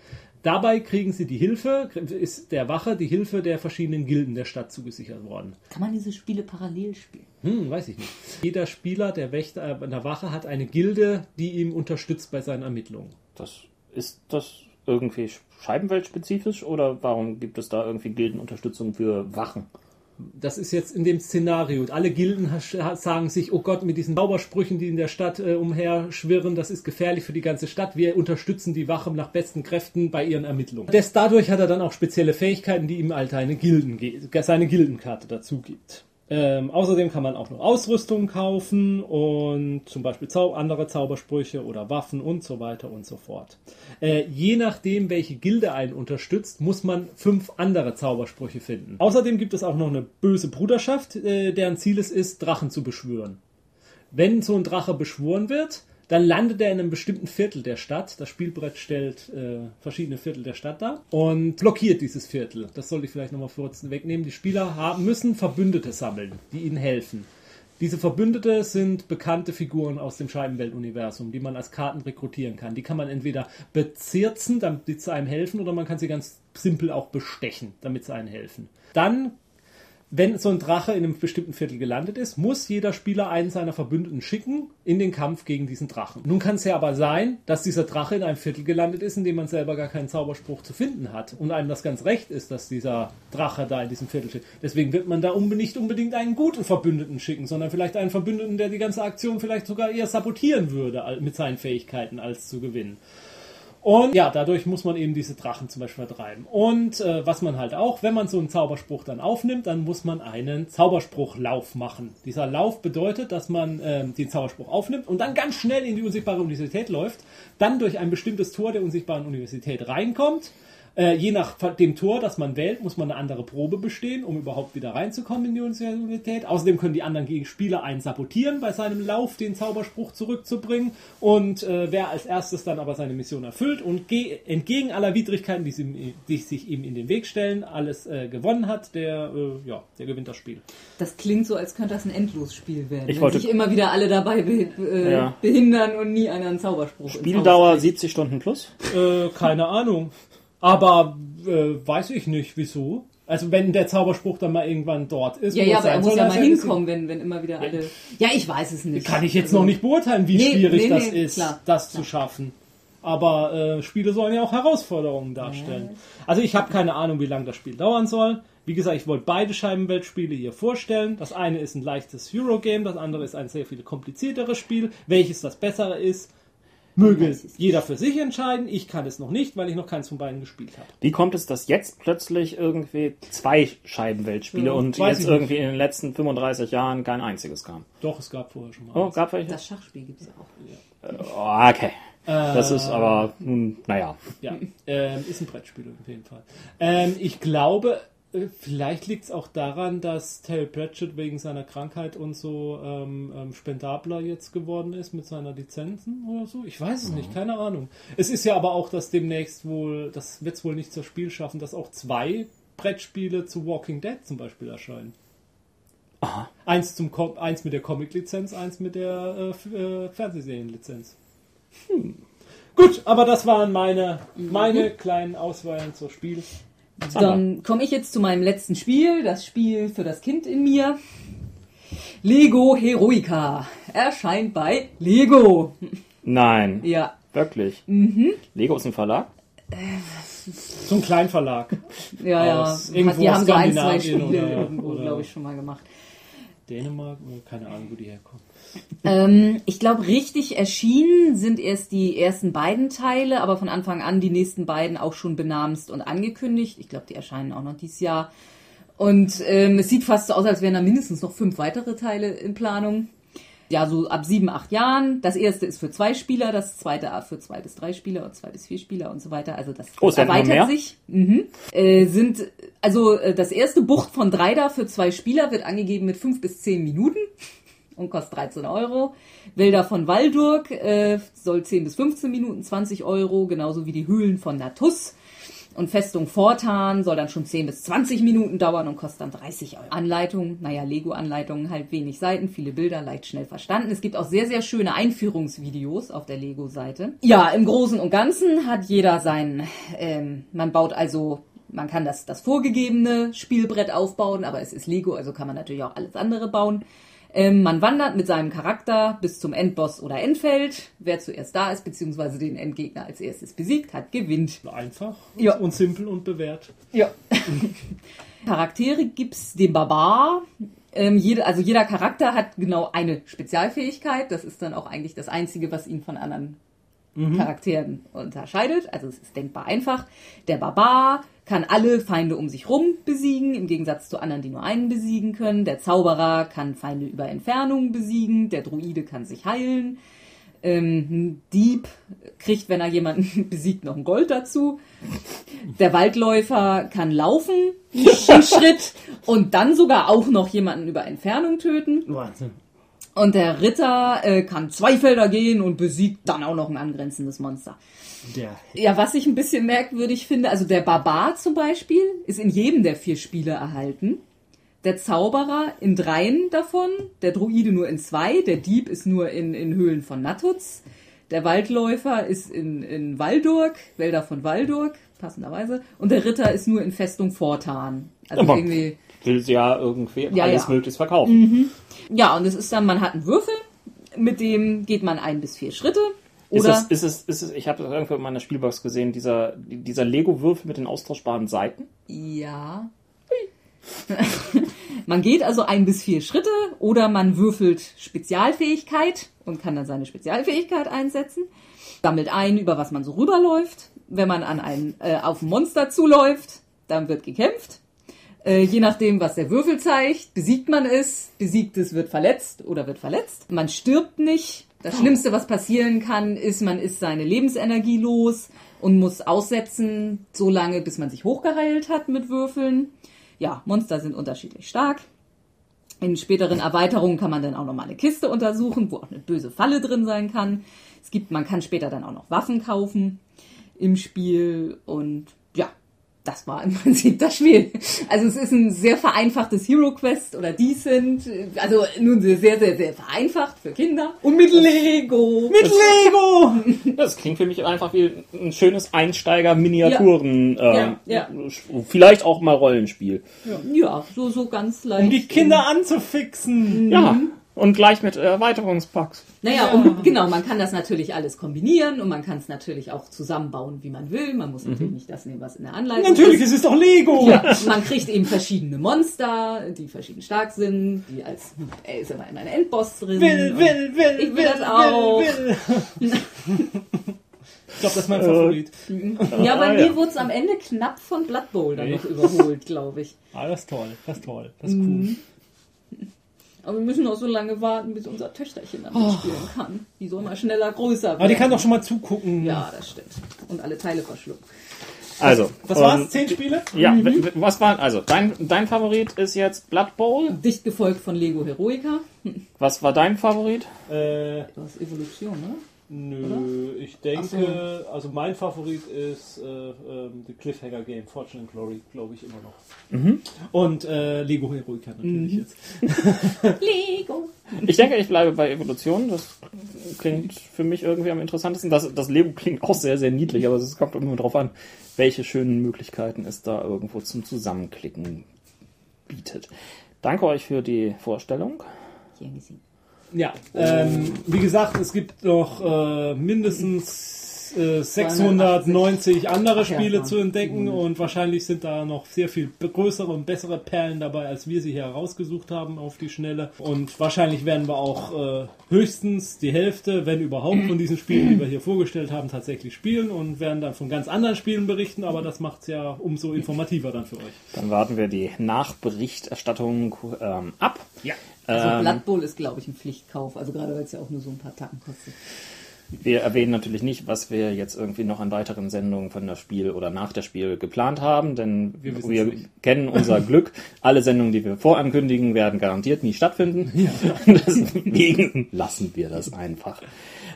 Dabei kriegen sie die Hilfe, ist der Wache die Hilfe der verschiedenen Gilden der Stadt zugesichert worden. Kann man diese Spiele parallel spielen? Hm, weiß ich nicht. Jeder Spieler der Wächter äh, der Wache hat eine Gilde, die ihm unterstützt bei seinen Ermittlungen. Das ist das irgendwie Scheibenweltspezifisch oder warum gibt es da irgendwie Gildenunterstützung für Wachen? Das ist jetzt in dem Szenario. Alle Gilden sagen sich, oh Gott, mit diesen Zaubersprüchen, die in der Stadt äh, umherschwirren, das ist gefährlich für die ganze Stadt. Wir unterstützen die Wache nach besten Kräften bei ihren Ermittlungen. Des, dadurch hat er dann auch spezielle Fähigkeiten, die ihm halt eine Gilden, seine Gildenkarte dazu gibt. Ähm, außerdem kann man auch noch Ausrüstung kaufen und zum Beispiel Zau andere Zaubersprüche oder Waffen und so weiter und so fort. Äh, je nachdem, welche Gilde einen unterstützt, muss man fünf andere Zaubersprüche finden. Außerdem gibt es auch noch eine böse Bruderschaft, äh, deren Ziel es ist, Drachen zu beschwören. Wenn so ein Drache beschworen wird, dann landet er in einem bestimmten Viertel der Stadt. Das Spielbrett stellt äh, verschiedene Viertel der Stadt dar und blockiert dieses Viertel. Das sollte ich vielleicht nochmal kurz wegnehmen. Die Spieler haben, müssen Verbündete sammeln, die ihnen helfen. Diese Verbündete sind bekannte Figuren aus dem Scheibenwelt-Universum, die man als Karten rekrutieren kann. Die kann man entweder bezirzen, damit sie einem helfen, oder man kann sie ganz simpel auch bestechen, damit sie einem helfen. Dann wenn so ein Drache in einem bestimmten Viertel gelandet ist, muss jeder Spieler einen seiner Verbündeten schicken in den Kampf gegen diesen Drachen. Nun kann es ja aber sein, dass dieser Drache in einem Viertel gelandet ist, in dem man selber gar keinen Zauberspruch zu finden hat und einem das ganz recht ist, dass dieser Drache da in diesem Viertel steht. Deswegen wird man da nicht unbedingt einen guten Verbündeten schicken, sondern vielleicht einen Verbündeten, der die ganze Aktion vielleicht sogar eher sabotieren würde mit seinen Fähigkeiten, als zu gewinnen. Und ja, dadurch muss man eben diese Drachen zum Beispiel vertreiben. Und äh, was man halt auch, wenn man so einen Zauberspruch dann aufnimmt, dann muss man einen Zauberspruchlauf machen. Dieser Lauf bedeutet, dass man ähm, den Zauberspruch aufnimmt und dann ganz schnell in die unsichtbare Universität läuft, dann durch ein bestimmtes Tor der unsichtbaren Universität reinkommt. Äh, je nach dem Tor, das man wählt, muss man eine andere Probe bestehen, um überhaupt wieder reinzukommen in die Universität. Außerdem können die anderen Gegenspieler einen sabotieren, bei seinem Lauf den Zauberspruch zurückzubringen. Und äh, wer als erstes dann aber seine Mission erfüllt und ge- entgegen aller Widrigkeiten, die, sie, die sich ihm in den Weg stellen, alles äh, gewonnen hat, der, äh, ja, der gewinnt das Spiel. Das klingt so, als könnte das ein Endlosspiel werden. Ich wenn wollte- sich immer wieder alle dabei be äh, Ja. behindern und nie einer einen Zauberspruch Spieldauer kriegt. 70 Stunden plus? Äh, keine Ahnung. Aber äh, weiß ich nicht, wieso. Also wenn der Zauberspruch dann mal irgendwann dort ist. Ja, ja, er aber er muss ja mal hinkommen, wenn, wenn immer wieder alle. Ja, ich weiß es nicht. Kann ich jetzt Also, noch nicht beurteilen, wie Nee, schwierig nee, das nee, ist, klar, das zu schaffen. Aber äh, Spiele sollen ja auch Herausforderungen darstellen. Also ich habe keine Ahnung, wie lange das Spiel dauern soll. Wie gesagt, ich wollte beide Scheibenweltspiele hier vorstellen. Das eine ist ein leichtes Eurogame, das andere ist ein sehr viel komplizierteres Spiel. Welches das bessere ist, möge jeder für sich entscheiden. Ich kann es noch nicht, weil ich noch keins von beiden gespielt habe. Wie kommt es, dass jetzt plötzlich irgendwie zwei Scheibenweltspiele Ja, und jetzt ich nicht. irgendwie in den letzten 35 Jahren kein einziges kam? Doch, es gab vorher schon mal. Oh, eins. gab welche? Das Schachspiel gibt es auch. Oh, okay. Das ist aber, nun, naja. Ja, ähm, ist ein Brettspiel auf jeden Fall. Ähm, ich glaube, äh, vielleicht liegt es auch daran, dass Terry Pratchett wegen seiner Krankheit und so ähm, ähm, spendabler jetzt geworden ist mit seiner Lizenzen oder so. Ich weiß es nicht, keine Ahnung. Es ist ja aber auch, dass demnächst wohl, das wird es wohl nicht zur Spiel schaffen, dass auch zwei Brettspiele zu Walking Dead zum Beispiel erscheinen. Aha. Eins, zum Com eins mit der Comic-Lizenz, eins mit der äh, äh, Fernsehserien-Lizenz. Hm. Gut, aber das waren meine, meine kleinen Auswahlen zur Spiel. Dann komme ich jetzt zu meinem letzten Spiel, das Spiel für das Kind in mir. Lego Heroica erscheint bei Lego. Nein, Ja, wirklich. Mhm. Lego ist ein Verlag? So ein Kleinverlag. ja, ja. Irgendwo Die haben so ein, zwei Spiele oder- irgendwo, glaube ich, schon mal gemacht. Dänemark, keine Ahnung, wo die herkommen. Ähm, ich glaube, richtig erschienen sind erst die ersten beiden Teile, aber von Anfang an die nächsten beiden auch schon benamst und angekündigt. Ich glaube, die erscheinen auch noch dieses Jahr. Und ähm, es sieht fast so aus, als wären da mindestens noch fünf weitere Teile in Planung. Ja, so ab sieben, acht Jahren. Das erste ist für zwei Spieler, das zweite für zwei bis drei Spieler und zwei bis vier Spieler und so weiter. Also das Oh, erweitert sich. Mhm. Äh, sind, also äh, das erste Bucht von drei da für zwei Spieler wird angegeben mit fünf bis zehn Minuten und kostet 13 Euro. Wälder von Waldurg äh, soll 10 bis 15 Minuten, 20 Euro, genauso wie die Höhlen von Natus. Und Festung Fortan soll dann schon 10 bis 20 Minuten dauern und kostet dann 30 Euro. Anleitung, naja, Lego-Anleitungen, halt wenig Seiten, viele Bilder, leicht schnell verstanden. Es gibt auch sehr, sehr schöne Einführungsvideos auf der Lego-Seite. Ja, im Großen und Ganzen hat jeder sein, ähm, man baut also man kann das, das vorgegebene Spielbrett aufbauen, aber es ist Lego, also kann man natürlich auch alles andere bauen. Ähm, man wandert mit seinem Charakter bis zum Endboss oder Endfeld. Wer zuerst da ist, beziehungsweise den Endgegner als erstes besiegt hat, gewinnt. Einfach Ja. und simpel und bewährt. Ja. Charaktere gibt's den Barbar. Ähm, jede, also jeder Charakter hat genau eine Spezialfähigkeit. Das ist dann auch eigentlich das Einzige, was ihn von anderen Charakteren unterscheidet. Also es ist denkbar einfach. Der Barbar kann alle Feinde um sich rum besiegen, im Gegensatz zu anderen, die nur einen besiegen können. Der Zauberer kann Feinde über Entfernung besiegen. Der Druide kann sich heilen. Ähm, ein Dieb kriegt, wenn er jemanden besiegt, noch ein Gold dazu. Der Waldläufer kann laufen, einen Schritt, und dann sogar auch noch jemanden über Entfernung töten. Wahnsinn. Und der Ritter äh, kann zwei Felder gehen und besiegt dann auch noch ein angrenzendes Monster. Der Ja, was ich ein bisschen merkwürdig finde, also der Barbar zum Beispiel ist in jedem der vier Spiele erhalten. Der Zauberer in dreien davon, der Druide nur in zwei, der Dieb ist nur in, in Höhlen von Natuz, der Waldläufer ist in, in Waldurg, Wälder von Waldurg, passenderweise, und der Ritter ist nur in Festung Vortan. Also Aber- irgendwie. Will sie ja irgendwie Ja, alles ja. Mhm. möglichst verkaufen. Ja, und es ist dann, man hat einen Würfel, mit dem geht man ein bis vier Schritte. Ist Oder es, ist es, ist es, ich habe das irgendwo in meiner Spielbox gesehen, dieser, dieser Lego-Würfel mit den austauschbaren Seiten. Ja. man geht also ein bis vier Schritte oder man würfelt Spezialfähigkeit und kann dann seine Spezialfähigkeit einsetzen. Sammelt ein, über was man so rüberläuft. Wenn man an ein, äh, auf ein Monster zuläuft, dann wird gekämpft. Äh, je nachdem, was der Würfel zeigt, besiegt man es, besiegtes wird verletzt oder wird verletzt. Man stirbt nicht. Das Schlimmste, was passieren kann, ist, man ist seine Lebensenergie los und muss aussetzen, so lange, bis man sich hochgeheilt hat mit Würfeln. Ja, Monster sind unterschiedlich stark. In späteren Erweiterungen kann man dann auch noch mal eine Kiste untersuchen, wo auch eine böse Falle drin sein kann. Es gibt, man kann später dann auch noch Waffen kaufen im Spiel und das war im Prinzip das Spiel. Also es ist ein sehr vereinfachtes Hero Quest oder Decent, also nun sehr, sehr, sehr, vereinfacht für Kinder. Und mit Lego. Mit Lego! Das klingt für mich einfach wie ein schönes Einsteiger-Miniaturen, Ja, ähm, ja. vielleicht auch mal Rollenspiel. Ja, so, so ganz leicht. Um die Kinder anzufixen. Ja, und gleich mit Erweiterungspacks. Naja, und genau, man kann das natürlich alles kombinieren und man kann es natürlich auch zusammenbauen, wie man will. Man muss natürlich nicht das nehmen, was in der Anleitung Natürlich, ist. es ist doch Lego! Ja, man kriegt eben verschiedene Monster, die verschieden stark sind, die als, er ist immer in einem Endboss drin. Will, will, will, Ich will das auch. will, will. Ich glaube, das ist mein Favorit. Ja, bei Ah, mir ja. wurde es am Ende knapp von Blood Bowl dann noch Echt? überholt, glaube ich. Ah, das ist toll, das ist toll, das ist Mhm. cool. Aber wir müssen noch so lange warten, bis unser Töchterchen dann mitspielen kann. Die soll mal schneller größer werden. Aber die kann doch schon mal zugucken. Ja, das stimmt. Und alle Teile verschlucken. Also, Was war's? ähm, Zehn Spiele? Ja, w- was war, also, dein, dein Favorit ist jetzt Blood Bowl. Dicht gefolgt von Lego Heroica. Was war dein Favorit? Äh, Das ist Evolution, ne? Nö, ich denke, also mein Favorit ist äh, ähm, The Cliffhanger Game, Fortune and Glory, glaube ich immer noch. Mhm. Und äh, Lego Heroica natürlich jetzt. Lego. Ich denke, ich bleibe bei Evolution. Das klingt für mich irgendwie am interessantesten. Das, das Lego klingt auch sehr, sehr niedlich, aber es kommt immer darauf an, welche schönen Möglichkeiten es da irgendwo zum Zusammenklicken bietet. Danke euch für die Vorstellung. Gern gesehen. Ja, ähm, wie gesagt, es gibt noch äh, mindestens äh, 690 andere Spiele ja. zu entdecken und wahrscheinlich sind da noch sehr viel größere und bessere Perlen dabei, als wir sie hier herausgesucht haben auf die Schnelle. Und wahrscheinlich werden wir auch äh, höchstens die Hälfte, wenn überhaupt, von diesen Spielen, die wir hier vorgestellt haben, tatsächlich spielen und werden dann von ganz anderen Spielen berichten, aber das macht es ja umso informativer dann für euch. Dann warten wir die Nachberichterstattung ähm, ab. Ja. Also Ähm, Blood Bowl ist, glaube ich, ein Pflichtkauf. Also gerade weil es ja auch nur so ein paar Tacken kostet. Wir erwähnen natürlich nicht, was wir jetzt irgendwie noch an weiteren Sendungen von das Spiel oder nach der Spiel geplant haben, denn Wir wir, kennen unser Glück. Alle Sendungen, die wir vorankündigen, werden garantiert nie stattfinden. Deswegen lassen wir das einfach.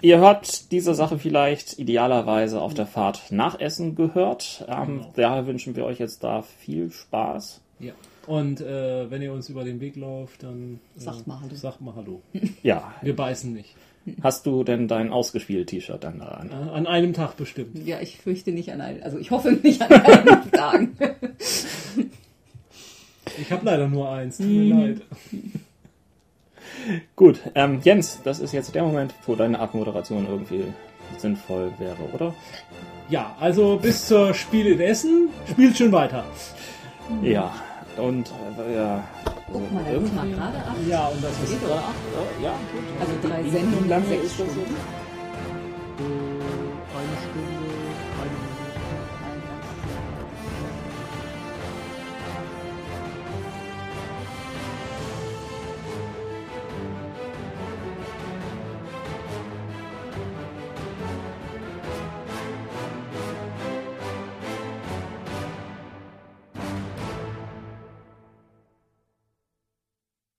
Ihr hört diese Sache vielleicht idealerweise auf der Fahrt nach Essen gehört. Ähm, Genau. Daher wünschen wir euch jetzt da viel Spaß. Ja. Und äh, wenn ihr uns über den Weg lauft, dann äh, Sagt mal Hallo. Sagt mal Hallo. Ja, Wir beißen nicht. hast du denn dein ausgespielt T-Shirt dann daran? Äh, An einem Tag bestimmt. Ja, ich fürchte nicht an einen, also ich hoffe nicht an einen Tagen. Ich habe leider nur eins. Tut mir leid. Gut, ähm, Jens, das ist jetzt der Moment, wo deine Abmoderation irgendwie sinnvoll wäre, oder? Ja, also bis zur Spiel in Essen, spielt schön weiter. Ja, und äh, ja. Guck mal, da ist mal gerade ab. Ja, und das ist Geht doch. Ja, gut. Also drei Sendungen wie lange sechs ist das Stunden.